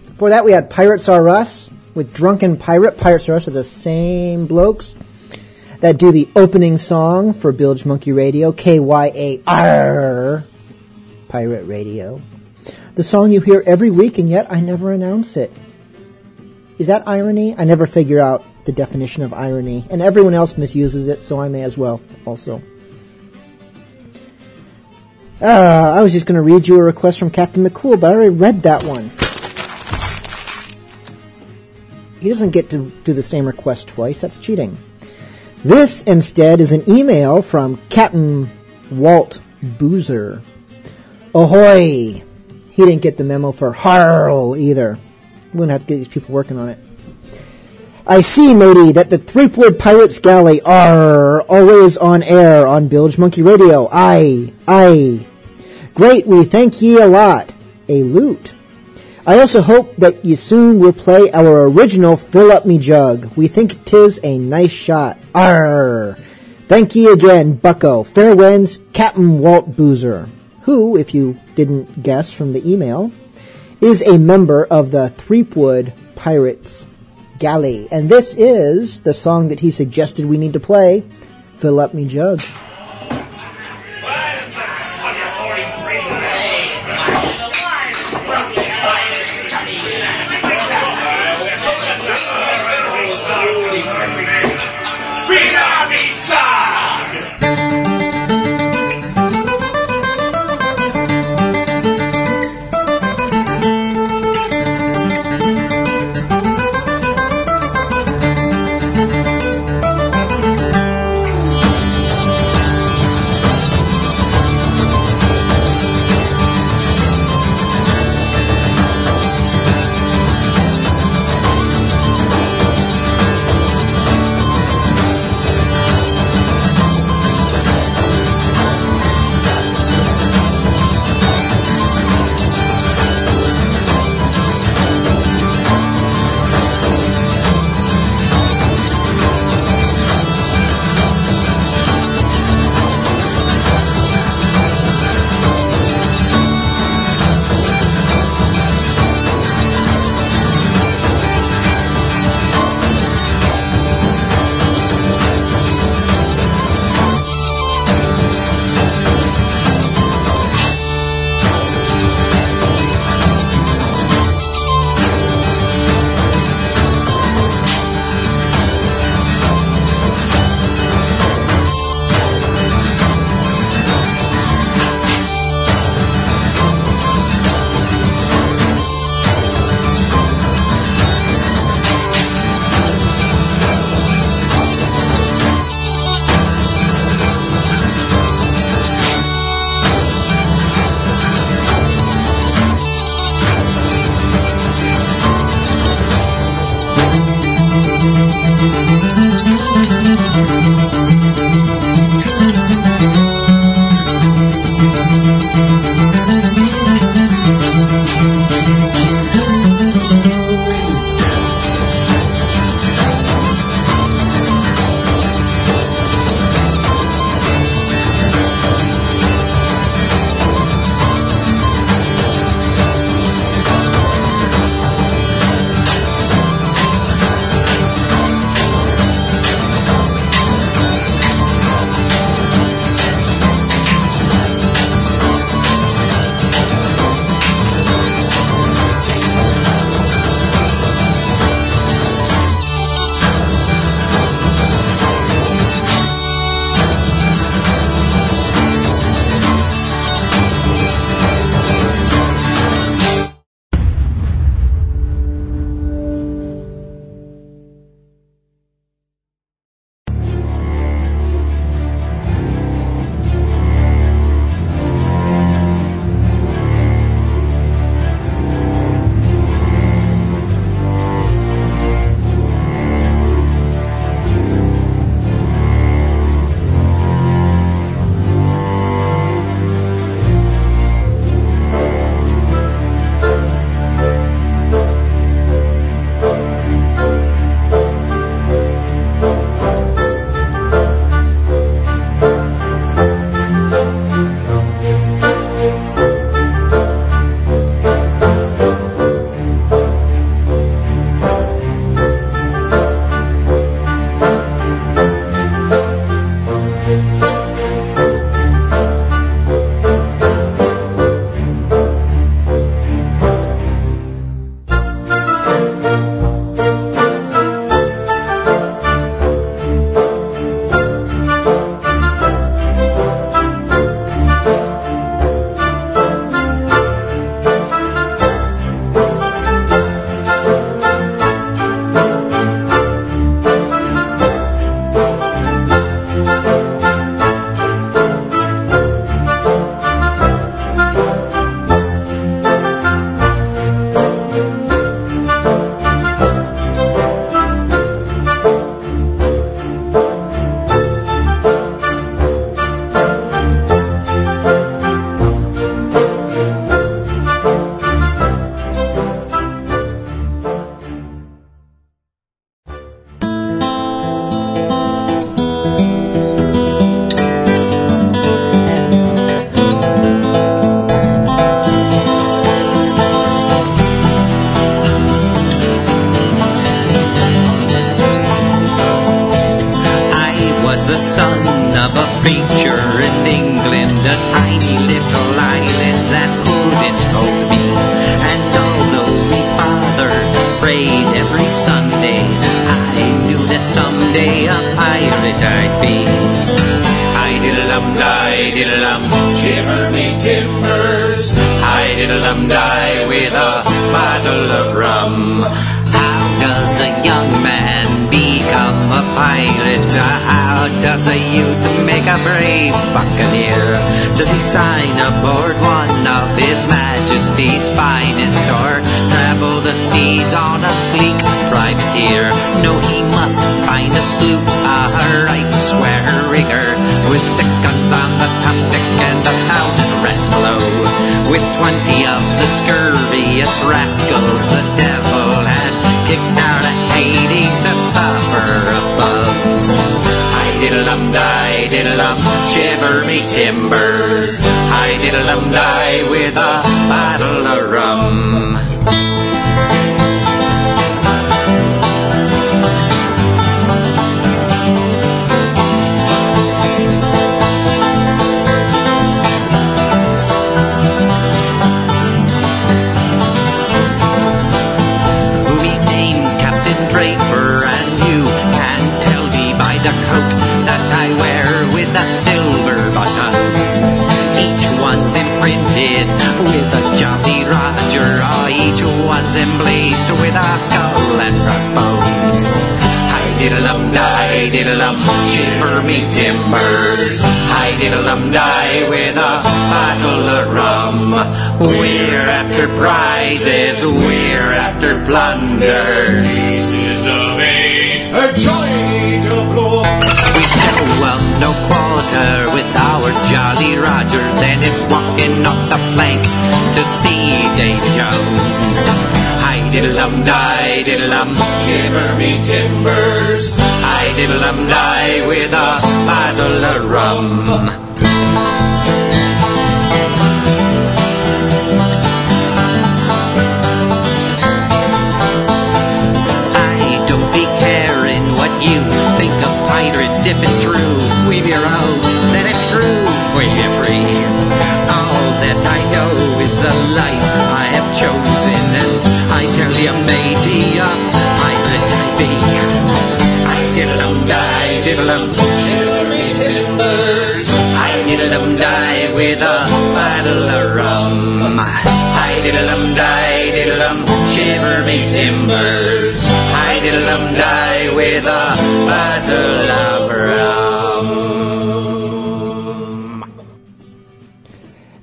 Before that, we had Pirates Are Us with Drunken Pirate. Pirates Are Us are the same blokes that do the opening song for Bilge Monkey Radio, K-Y-A-R, Pirate Radio. The song you hear every week, and yet I never announce it. Is that irony? I never figure out the definition of irony, and everyone else misuses it, so I may as well also. Uh, I was just going to read you a request from Captain McCool, but I already read that one. He doesn't get to do the same request twice. That's cheating. This, instead, is an email from Captain Walt Boozer. Ahoy! He didn't get the memo for Harl either. We're going to have to get these people working on it. I see, matey, that the Threepwood Pirates Galley are always on air on Bilge Monkey Radio. Aye, aye. Great, we thank ye a lot. A loot. I also hope that you soon will play our original Fill Up Me Jug. We think 'tis a nice shot. Arr! Thank ye again, Bucko. Fair winds, Captain Walt Boozer, who, if you didn't guess from the email, is a member of the Threepwood Pirates Galley. And this is the song that he suggested we need to play, Fill Up Me Jug.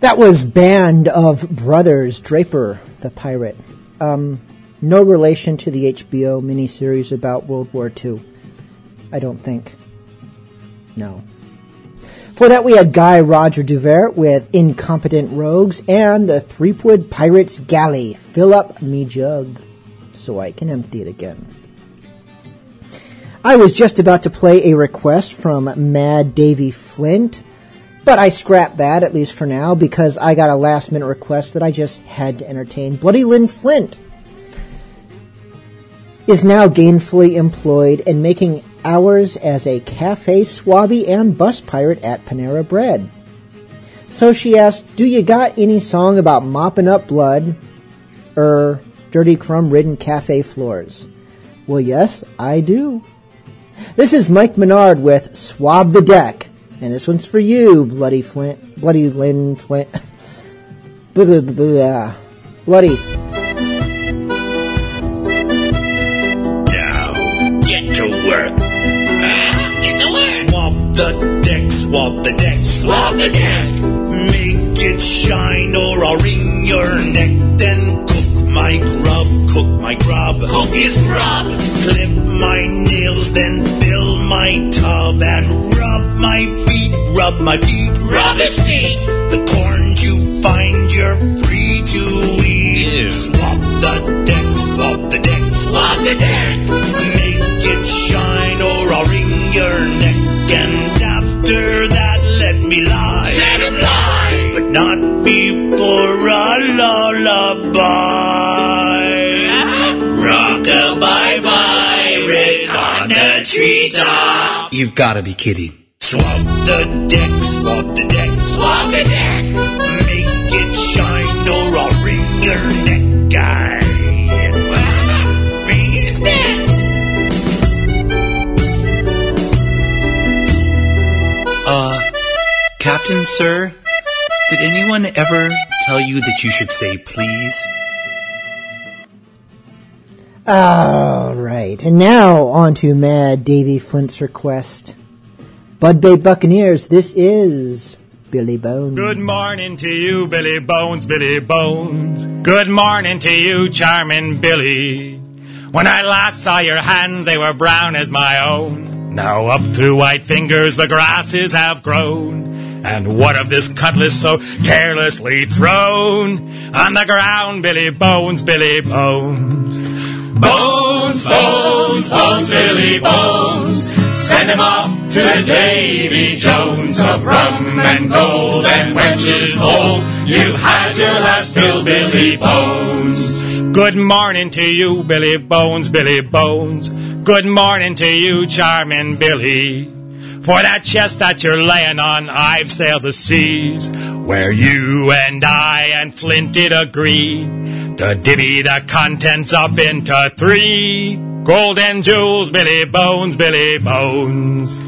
That was Band of Brothers Draper the Pirate. Um, no relation to the HBO miniseries about World War II. I don't think. No. For that, we had Guy Roger Duvert with Incompetent Rogues and the Threepwood Pirates Galley. Fill up me jug so I can empty it again. I was just about to play a request from Mad Davy Flint, but I scrapped that, at least for now, because I got a last minute request that I just had to entertain. Bloody Lynn Flint is now gainfully employed and making hours as a cafe swabby and bus pirate at Panera Bread. So she asked, Do you got any song about mopping up blood or dirty crumb ridden cafe floors? Well, yes, I do. This is Mike Menard with Swab the Deck, and this one's for you, Bloody Flint, Bloody Lynn Flint. [LAUGHS] Bloody. Get to work. Ah, get to work. Swab the deck, swab the deck, swab the deck. Make it shine or I'll wring your neck. Then cook my grub, cook my grub. Cook his grub. Clip my nails, then my tub and rub my feet, rub my feet, rub his feet. The corns you find, you're free to eat. Swab the deck, swab the deck, swab the deck. Make it shine or I'll wring your neck. And after that, let me lie. Let him lie. But not before a lullaby. Rock-a-bye-bye, right on the treetop. You've got to be kidding. Swab the deck, swab the deck, swab the deck. Make it shine or I'll wring your neck, guy. Wring his neck. Uh, Captain, sir, did anyone ever tell you that you should say please? All right, and now on to Mad Davy Flint's request. Bud Bay Buccaneers, this is Billy Bones. Good morning to you, Billy Bones, Billy Bones. Good morning to you, charming Billy. When I last saw your hands, they were brown as my own. Now up through white fingers the grasses have grown. And what of this cutlass so carelessly thrown on the ground, Billy Bones, Billy Bones? Bones, bones, bones, Billy Bones. Send him off to Davy Jones of rum and gold and wenches old. You've had your last fill, Billy Bones. Good morning to you, Billy Bones, Billy Bones. Good morning to you, charming Billy. For that chest that you're laying on, I've sailed the seas, where you and I and Flint did agree to divvy the contents up into three. Gold and jewels, Billy Bones, Billy Bones.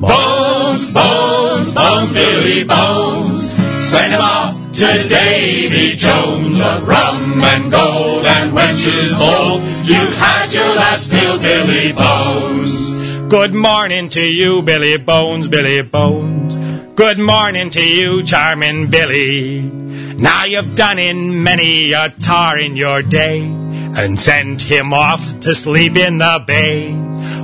Bones, bones, bones, Billy Bones. Send him off to Davy Jones of rum and gold and wenches old. You've had your last fill, Billy Bones. Good morning to you, Billy Bones, Billy Bones. Good morning to you, charming Billy. Now you've done in many a tar in your day and sent him off to sleep in the bay.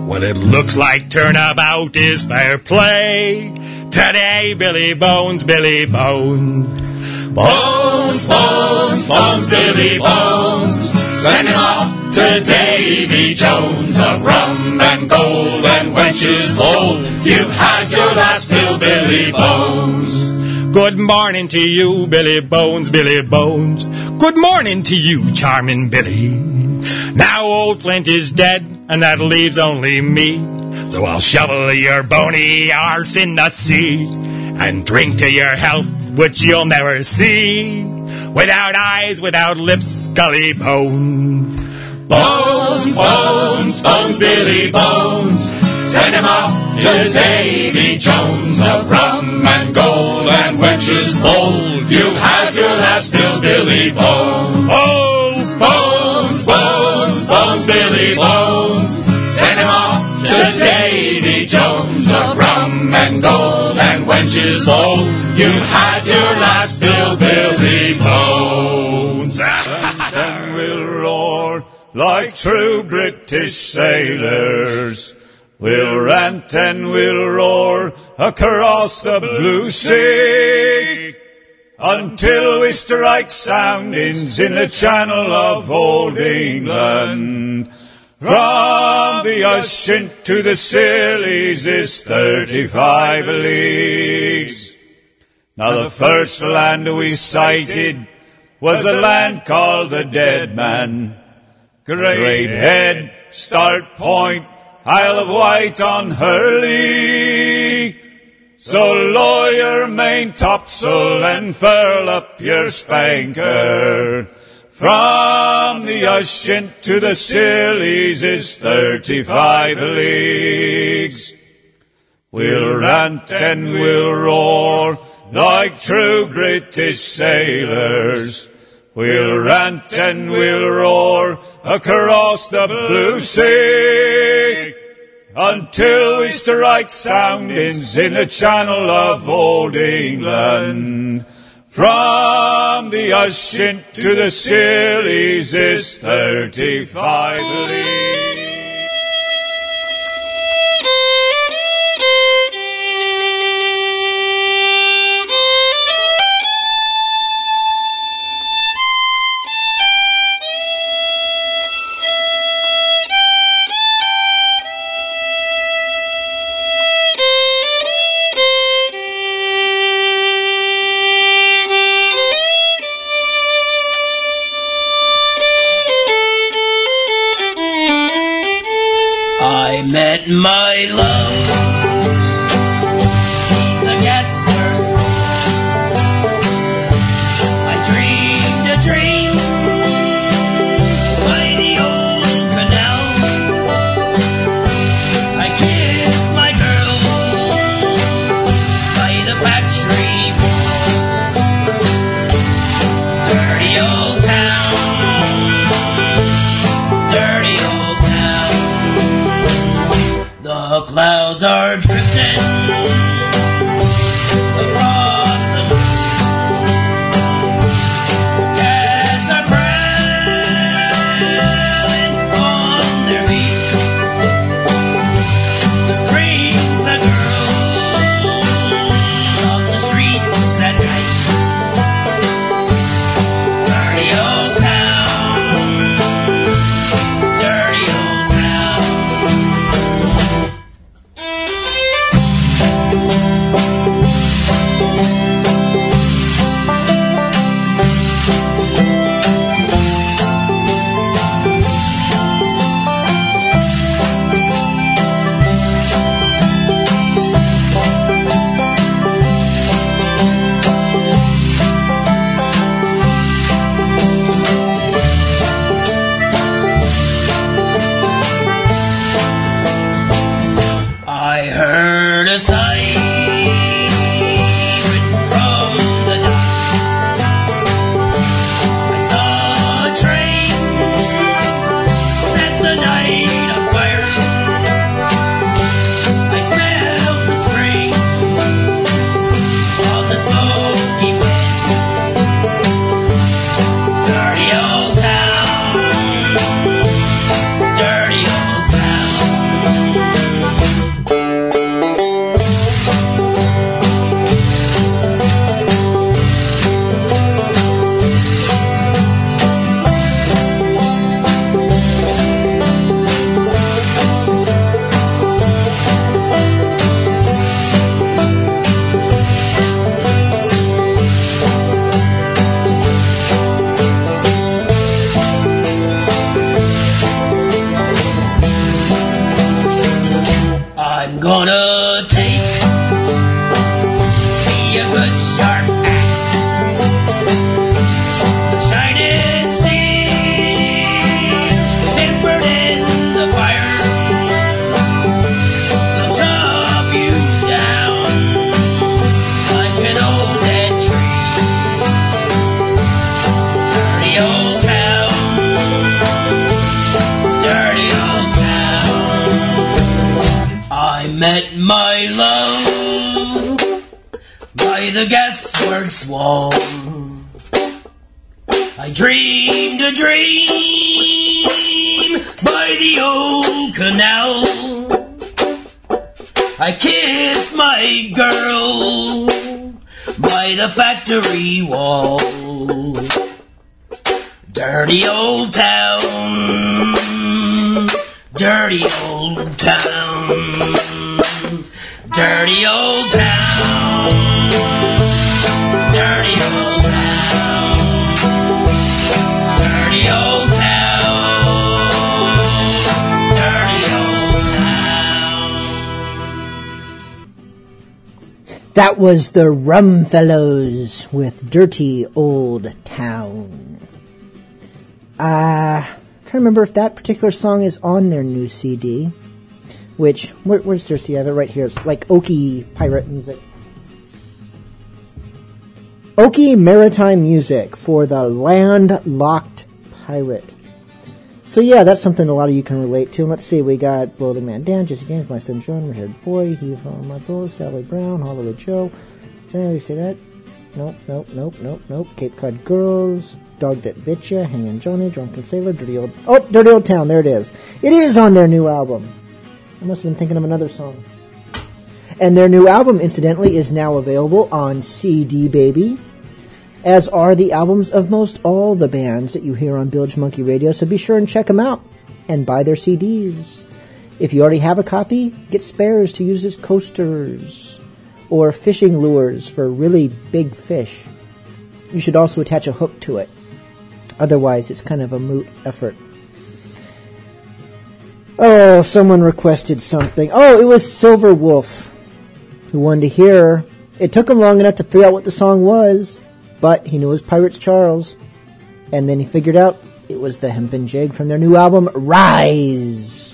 Well, it looks like turnabout is fair play. Today, Billy Bones, Billy Bones. Bones, bones, bones, Billy Bones. Send him off to Davy Jones of rum and gold and wenches old. You've had your last fill, Billy Bones. Good morning to you, Billy Bones, Billy Bones. Good morning to you, charming Billy. Now old Flint is dead, and that leaves only me. So I'll shovel your bony arse in the sea and drink to your health, which you'll never see. Without eyes, without lips, gully bone. Bones, bones, bones, Billy Bones. Send him off to Davy Jones of rum and gold and wenches bold. You've had your last fill, Billy Bones. Oh, bones, bones, bones, Billy Bones. Send him off to Davy Jones of rum and gold and wenches bold. You've had your last fill, Billy Bones. Like true British sailors. We'll rant and we'll roar across the blue sea until we strike soundings in the channel of old England. From the Ushant to the Scillies is 35 leagues. Now the first land we sighted was the land called the Dead Man. Great Head, Start Point, Isle of Wight on Hurley. So lower your main topsail and furl up your spanker. From the Ushant to the Scillies is thirty-five leagues. We'll rant and we'll roar like true British sailors. We'll rant and we'll roar across the blue sea until we strike soundings in the channel of old England. From the Ushant to the Scillies is thirty-five leagues. Was the Rum Fellows with Dirty Old Town. Uh, trying to remember if that particular song is on their new CD. Which, where, where's their CD? I have it right here. It's like Okie Pirate Music. Okie Maritime Music for the Landlocked Pirate. So yeah, that's something a lot of you can relate to. Let's see, we got Blow the Man Down, Jesse James, My Son John, Red Haired Boy, Heave on My Bow, Sally Brown, Hollywood Joe. Did I say that? Nope, nope, nope, nope, nope. Cape Cod Girls, Dog That Bit Ya, Hangin' Johnny, Drunken Sailor, Dirty Old... Oh, Dirty Old Town, there it is. It is on their new album. I must have been thinking of another song. And their new album, incidentally, is now available on CD Baby, as are the albums of most all the bands that you hear on Bilge Monkey Radio, so be sure and check them out and buy their CDs. If you already have a copy, get spares to use as coasters or fishing lures for really big fish. You should also attach a hook to it. Otherwise, it's kind of a moot effort. Oh, someone requested something. Oh, it was Silver Wolf who wanted to hear. It took him long enough to figure out what the song was, but he knew it was Pirates Charles. And then he figured out it was the Hempen Jig from their new album, Rise.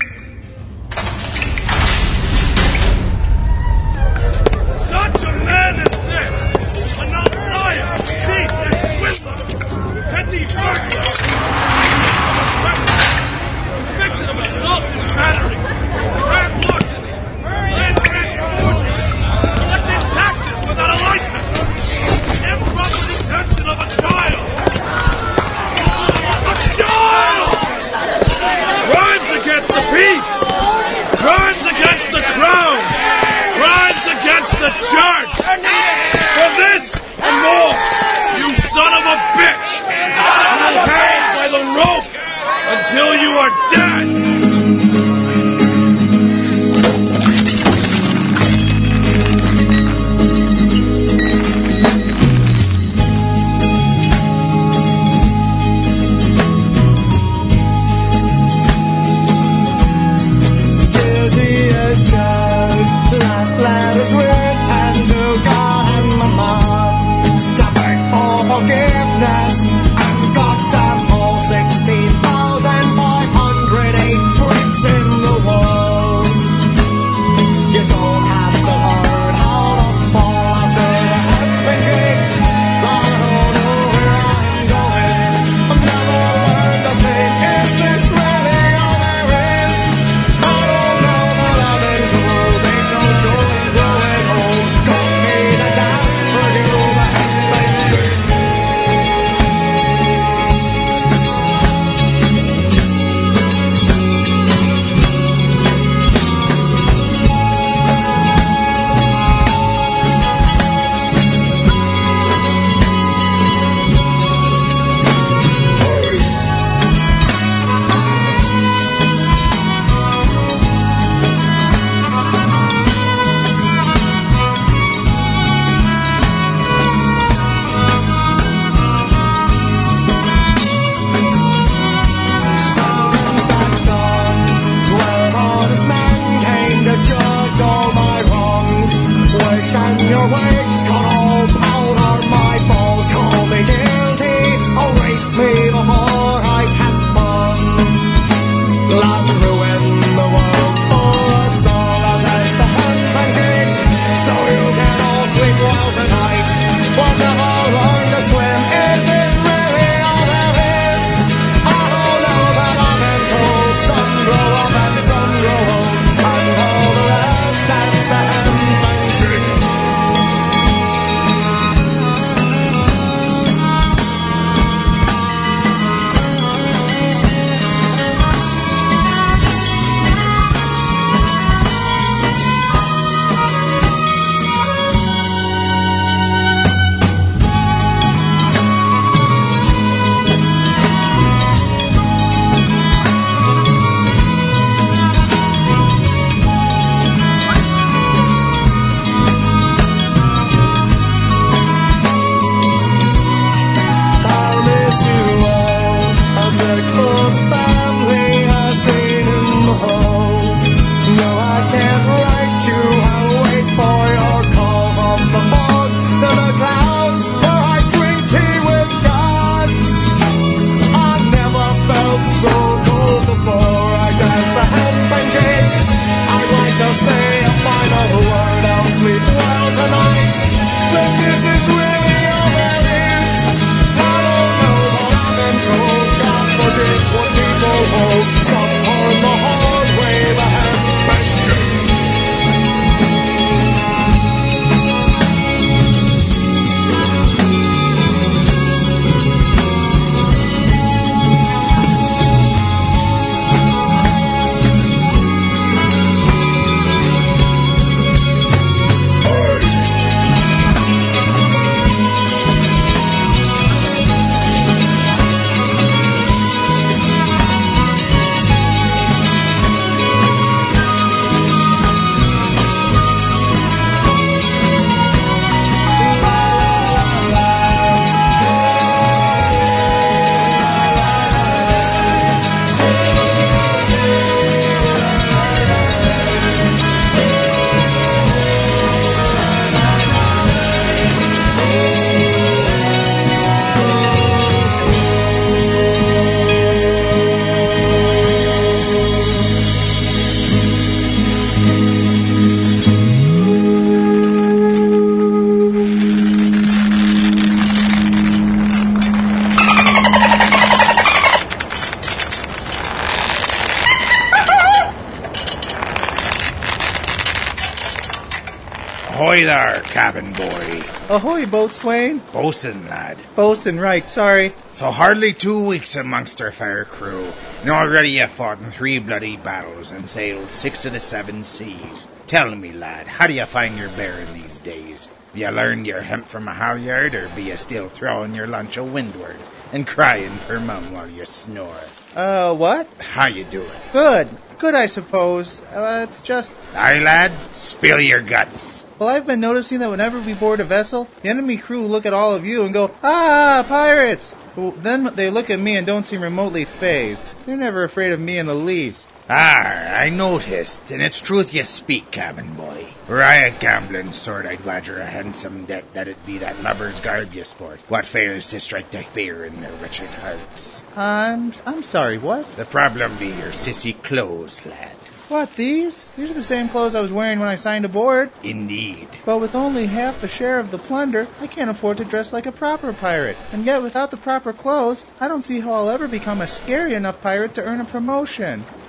Ahoy, boatswain. Bosun, lad. Bosun, right, sorry. So hardly two weeks amongst our fair crew, and already you fought in three bloody battles and sailed six of the seven seas. Tell me, lad, how do you find your bearing these days? Have you learned your hemp from a halyard, or be you still throwing your lunch a windward and crying for mum while you snore? Uh, what? How you doing? Good. Good, I suppose. Uh, it's just. Aye, lad, spill your guts. Well, I've been noticing that whenever we board a vessel, the enemy crew look at all of you and go, Ah, pirates! Well, then they look at me and don't seem remotely phased. They're never afraid of me in the least. Ah, I noticed, and it's truth you speak, cabin boy. Were I a gambling sort, I'd wager a handsome debt that it be that lubber's garb you sport, what fails to strike the fear in their wretched hearts. I'm I'm sorry. What? The problem be your sissy clothes, lad. What? These? These are the same clothes I was wearing when I signed aboard. Indeed. But with only half a share of the plunder, I can't afford to dress like a proper pirate. And yet, without the proper clothes, I don't see how I'll ever become a scary enough pirate to earn a promotion.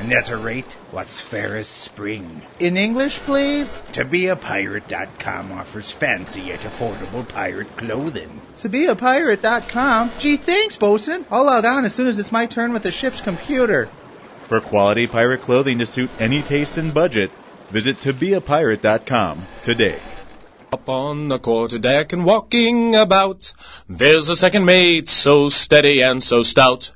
and at a rate what's fair as spring. In English, please? ToBeAPirate.com offers fancy yet affordable pirate clothing. ToBeAPirate.com? Gee, thanks, bosun. I'll log on as soon as it's my turn with the ship's computer. For quality pirate clothing to suit any taste and budget, visit tobeapirate.com today. Up on the quarterdeck and walking about, there's a second mate so steady and so stout.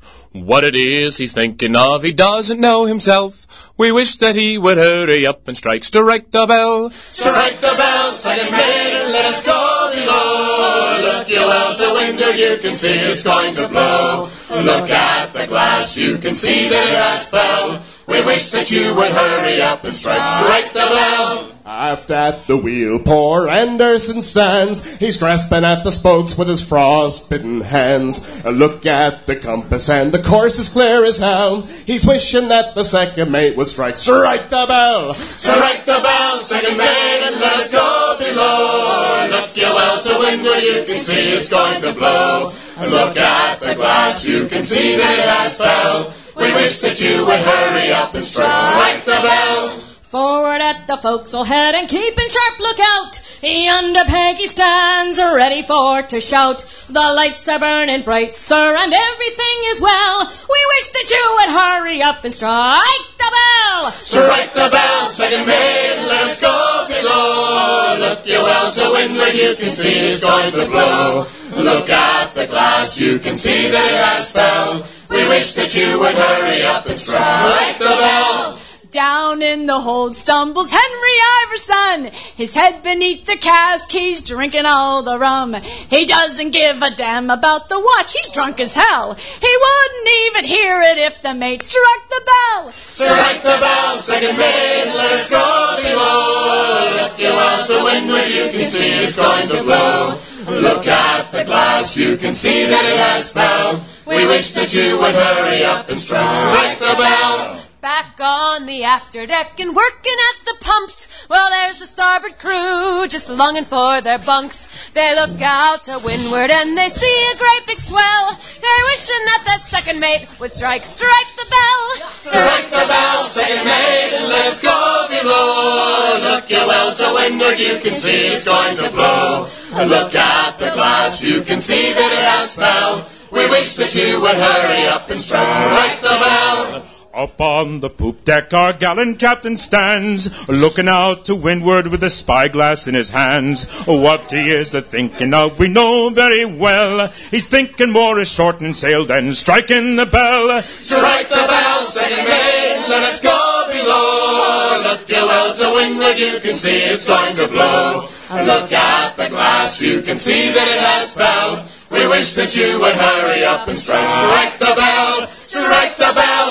What it is he's thinking of, he doesn't know himself. We wish that he would hurry up and strike, strike the bell. Strike the bell, second mate, and let us go below. Look you out to window, you can see it's going to blow. Look at the glass, you can see that it has fell. We wish that you would hurry up and strike, strike the bell. Aft at the wheel, poor Anderson stands. He's grasping at the spokes with his frostbitten hands. A look at the compass, and the course is clear as hell. He's wishing that the second mate would strike, strike the bell. Strike the bell, second mate, and let us go below. Look you well to windward, you can see it's going to blow. Look at the glass, you can see that it has fell. We wish that you would hurry up and strike, strike the bell. Forward at the forecastle head and keeping sharp lookout. Yonder Peggy stands ready for to shout. The lights are burning bright, sir, and everything is well. We wish that you would hurry up and strike the bell. Strike the bell, second mate, let us go below. Look you well to windward, you can see it's going to blow. Look at the glass, you can see that it has fell. We wish that you would hurry up and strike, strike the bell. Down in the hold stumbles Henry Iverson. His head beneath the cask, he's drinking all the rum. He doesn't give a damn about the watch, he's drunk as hell. He wouldn't even hear it if the mate struck the bell. Strike the bell, second mate, let us go below. Look you well to windward, you can see it's going to blow. Look at the glass, you can see that it has fell. We wish that you would hurry up and strike the bell. Back on the after deck and working at the pumps. Well, there's the starboard crew just longing for their bunks. They look out to windward and they see a great big swell. They're wishing that that second mate would strike, strike the bell. Strike the bell, second mate, and let us go below. Look you well to windward, you can see it's going to blow. Look at the glass, you can see that it has fell. We wish that you would hurry up and strike, strike the bell. Up on the poop deck, our gallant captain stands, looking out to windward with a spyglass in his hands. What he is a thinking of, we know very well. He's thinking more of shortening sail than striking the bell. Strike the bell, second mate, let us go below. Look you well to windward, you can see it's going to blow. Look at the glass, you can see that it has fell. We wish that you would hurry up and strike, strike the bell.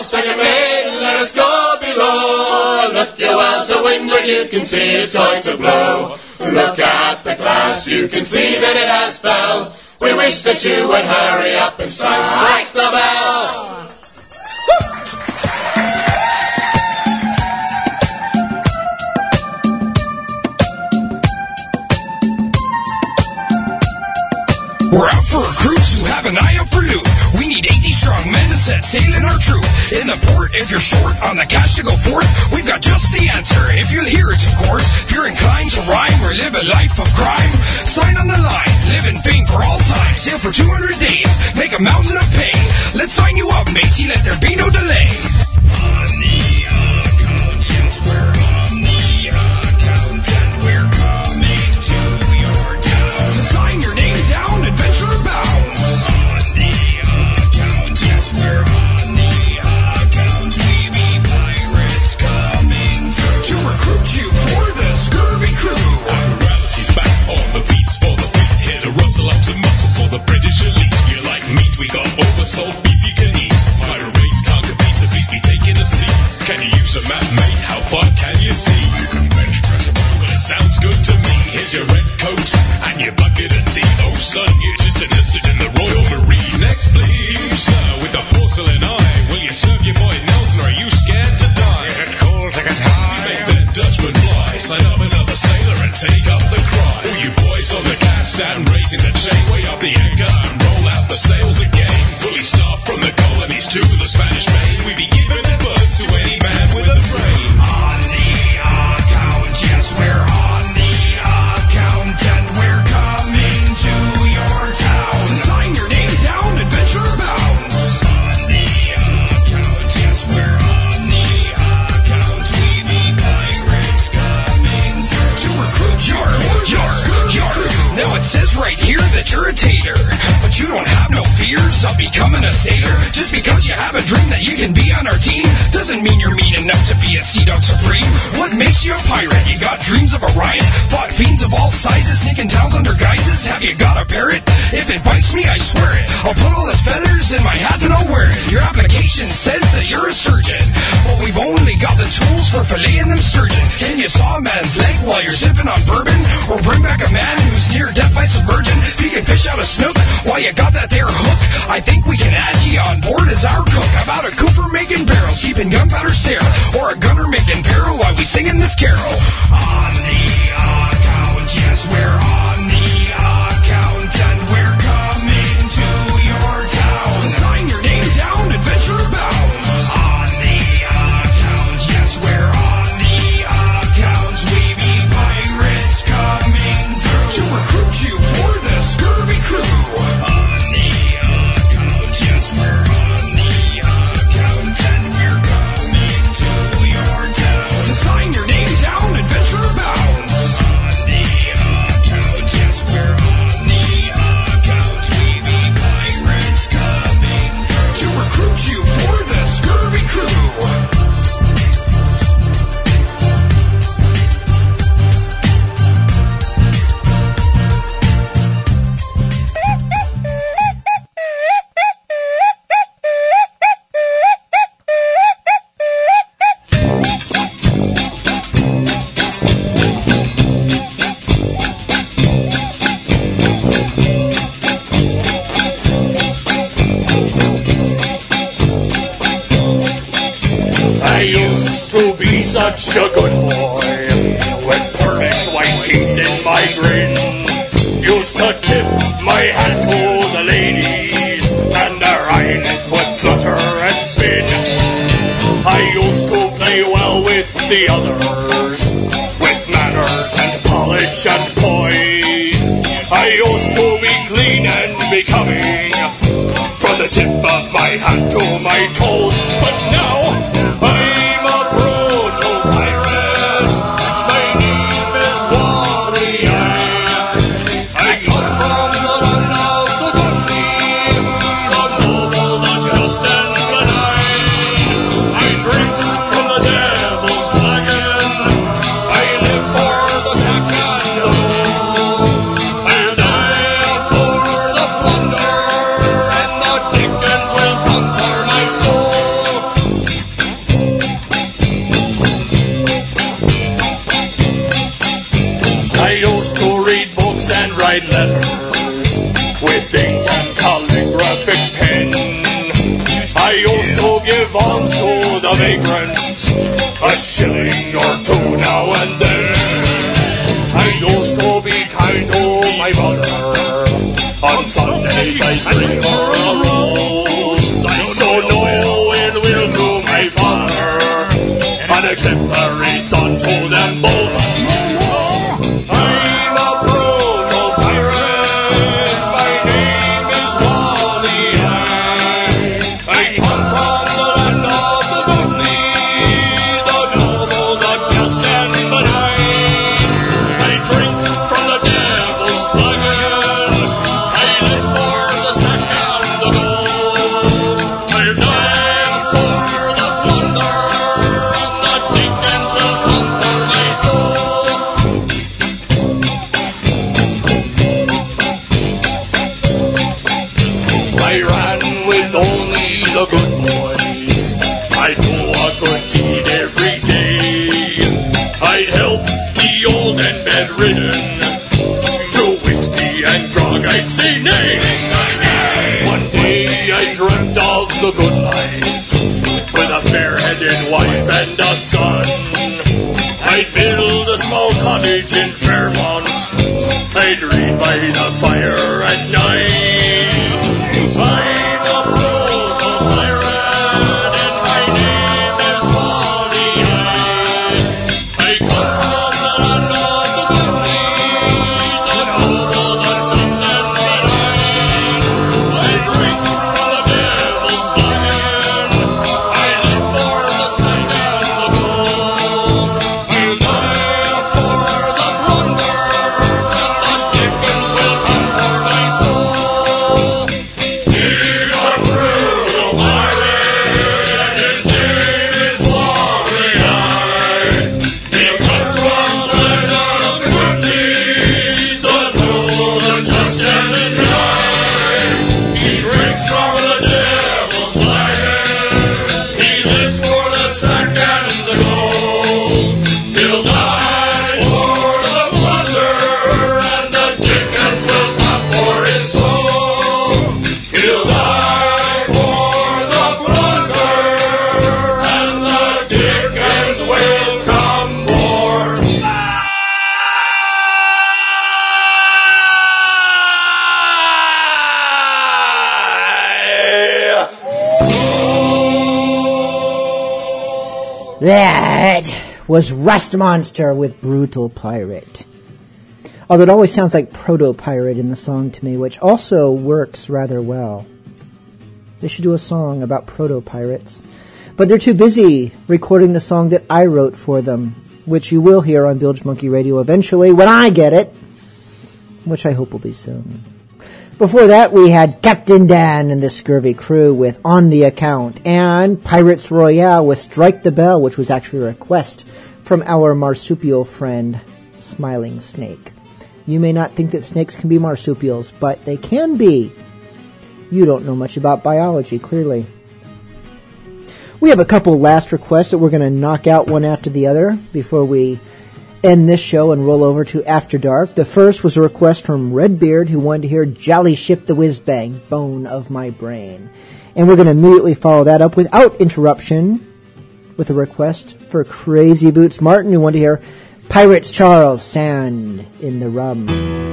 The second mate, let us go below. Look you well to windward, you can see it's going to blow. Look at the glass, you can see that it has fell. We wish that you would hurry up and strike, strike the bell. We're out for a cruise who have an eye out for loot. Need 80 strong men to set sail in our troop. In the port, if you're short on the cash to go forth, we've got just the answer. If you'll hear it, of course. If you're inclined to rhyme or live a life of crime, sign on the line, live in fame for all time. Sail for 200 days, make a mountain of pay. Let's sign you up, matey, let there be no delay. Up some muscle for the British elite. You're like meat? We got oversold beef you can eat. Race can't compete, so please be taking a seat. Can you use a map, mate? How far can you see? You can bench press but it sounds good to me. Here's your red coat and your bucket of tea. Oh, son, you're just enlisted in the Royal Marine. Next, please, the sails that you can be on our team doesn't mean you're mean enough to be a sea dog supreme. What makes you a pirate? You got dreams of a riot? fought fiends of all sizes, sneaking towns under guises. Have you got a parrot? If it bites me, I swear it. I'll put all its feathers in my hat and I'll wear it. Your application says that you're a surgeon, but we've only got the tools for filleting them sturgeons. Can you saw a man's leg while you're sipping on bourbon, or bring back a man who's near death by submersion? If you can fish out a snook, while you got that there hook, I think we can add you on board as our cook. A cooper making barrels, keeping gunpowder sterile, or a gunner making peril while we singing this carol? On the account, yes, we're on and poise. I used to be clean and becoming, from the tip of my hand to my toes. But now a shilling or two now and then. I used to be kind to my mother. On Sundays I bring her Read by the fire was Rust Monster with Brutal Pirate. Although it always sounds like Proto Pirate in the song to me, which also works rather well. They should do a song about Proto Pirates. But they're too busy recording the song that I wrote for them, which you will hear on Bilge Monkey Radio eventually when I get it, which I hope will be soon. Before that, we had Captain Dan and the Scurvy Crew with On the Account, and Pyrates Royale with Strike the Bell, which was actually a request from our marsupial friend, Smiling Snake. You may not think that snakes can be marsupials, but they can be. You don't know much about biology, clearly. We have a couple last requests that we're going to knock out one after the other before we end this show and roll over to After Dark. The first was a request from Redbeard who wanted to hear Jolly Ship the Whiz Bang, Bone of My Brain. And we're going to immediately follow that up without interruption with a request for Crazy Boots Martin who wanted to hear Pirates Charles, Sand in the Rum.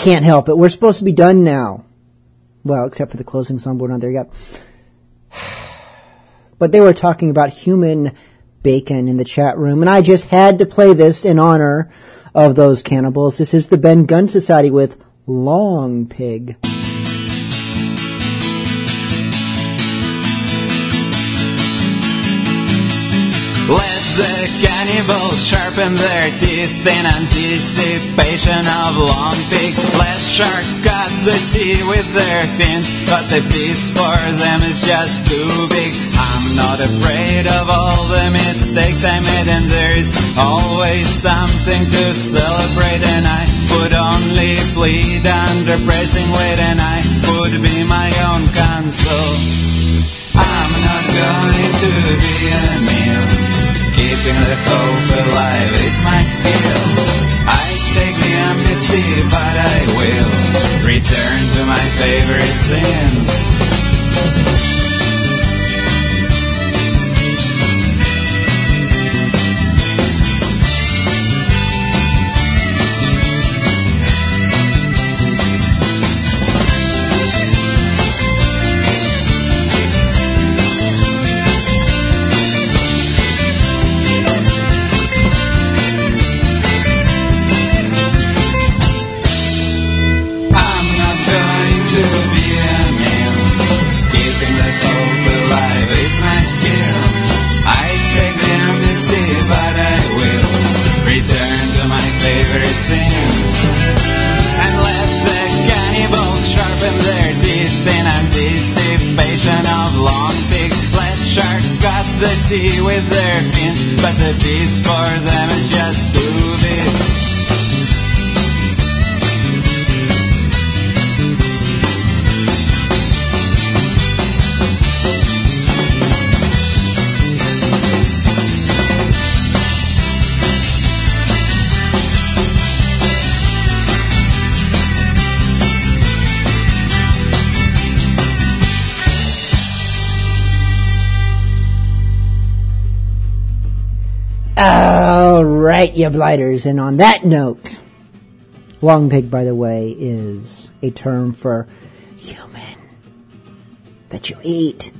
Can't help it. We're supposed to be done now. Well, except for the closing song, we're not there yet. [SIGHS] But they were talking about human bacon in the chat room, and I just had to play this in honor of those cannibals. This is the Ben Gunn Society with Long Pig. The cannibals sharpen their teeth in anticipation of long pig. Flesh sharks cut the sea with their fins, but the piece for them is just too big. I'm not afraid of all the mistakes I made, and there's always something to celebrate. And I would only bleed under pressing weight, and I would be my own console. I'm not going to be a meal. Keeping the hope alive is my skill. I take the amnesty, but I will return to my favorite sins. All right, you blighters. And on that note, long pig, by the way, is a term for human that you eat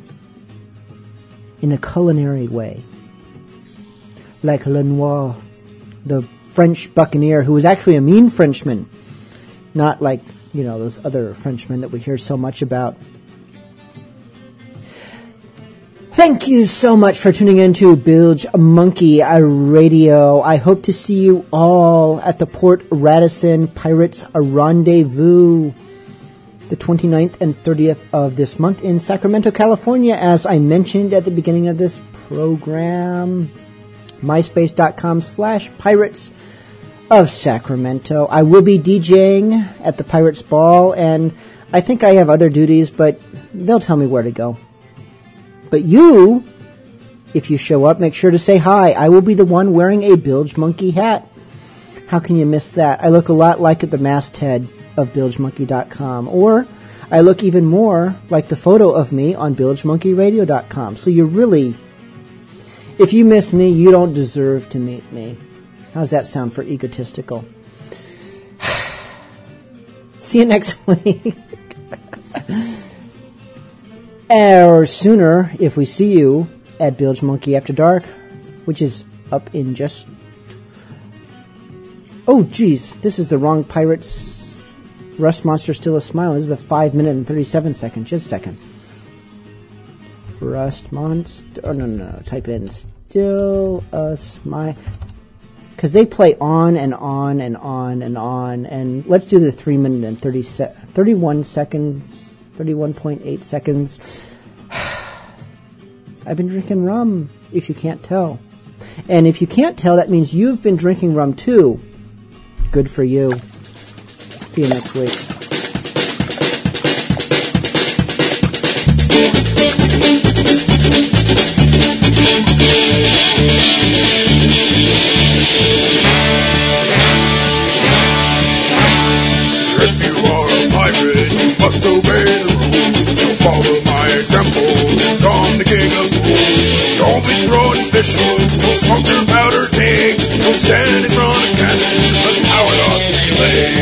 in a culinary way. Like Lenoir, the French buccaneer, who was actually a mean Frenchman, not like, you know, those other Frenchmen that we hear so much about. Thank you so much for tuning in to Bilge Monkey Radio. I hope to see you all at the Port Radisson Pirates Rendezvous the 29th and 30th of this month in Sacramento, California, as I mentioned at the beginning of this program. MySpace.com slash Pirates of Sacramento. I will be DJing at the Pirates Ball, and I think I have other duties, but they'll tell me where to go. But you, if you show up, make sure to say hi. I will be the one wearing a Bilge Monkey hat. How can you miss that? I look a lot like at the masthead of BilgeMonkey.com, or I look even more like the photo of me on BilgeMonkeyRadio.com. So you really, if you miss me, you don't deserve to meet me. How does that sound for egotistical? [SIGHS] See you next [LAUGHS] week. Or sooner if we see you at Bilge Monkey After Dark, which is up in just. Oh, geez, this is the wrong Pirates. Rust Monster Still a Smile. This is a 5 minute and 37 second. Just a second. Rust Monster. Oh, no, no, no. Type in Still a Smile. Because they play on and on and on and on. And let's do the 3 minute and 30 se- 31 seconds. 31.8 seconds. [SIGHS] I've been drinking rum, if you can't tell. And if you can't tell, that means you've been drinking rum too. Good for you. See you next week. If my must obey the rules. Don't follow my example, I'm the king of fools. Don't be throwing fish hooks, don't smoke your powder cakes. Don't stand in front of cannons, that's how I lost me, leg.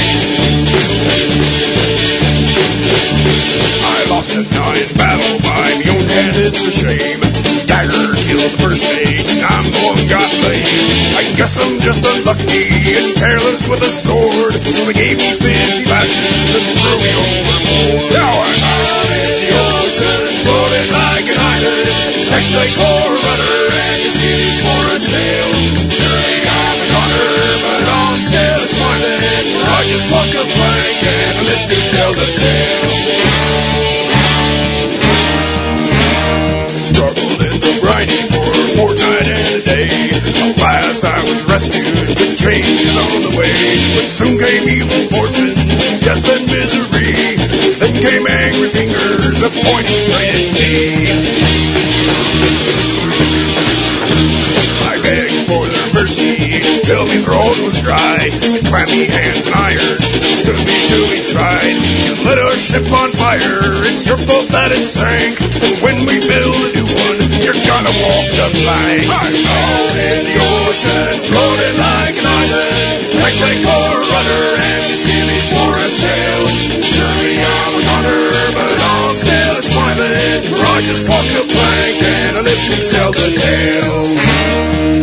I lost a nine battle by my own hand, it's a shame. Dagger killed the first mate, I'm one got blamed. I guess I'm just unlucky and careless with a sword, so they gave me 50 lashes and threw me overboard. Now I'm out in the ocean, floating like an island. Take the core rudder and his skis for a sail. Surely I'm a goner, but I'm still a smiling. I just walk a plank and I live to tell the tale. Alas, I was rescued, but change is on the way. But soon came evil fortunes, death and misery. Then came angry fingers, a pointing straight at me. Mercy till me throat was dry. Clammy hands and irons and stood me till we tried. You lit our ship on fire, it's your fault that it sank. When we build a new one, you're gonna walk the plank. I'm out in the ocean, floating like an island. Like my core rudder and his skimmies for a sail. Surely I'm a gunner, but I'm still a smiling. For I just walk the plank and I live to tell the tale.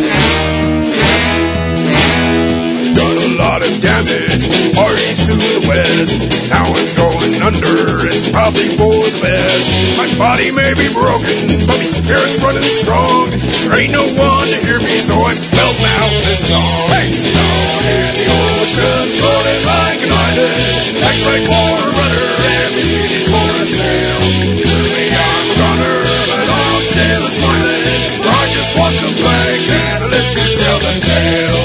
Lot of damage, far east to the west. Now I'm going under, it's probably for the best. My body may be broken, but my spirit's running strong. There ain't no one to hear me, so I'm belting out this song. Hey! Down in the ocean, floating like an island. Act like for a rudder, and the skitties for a sail. Surely I'm a gunner, but I'm still a smiling. I just plank and I live to tell the tale.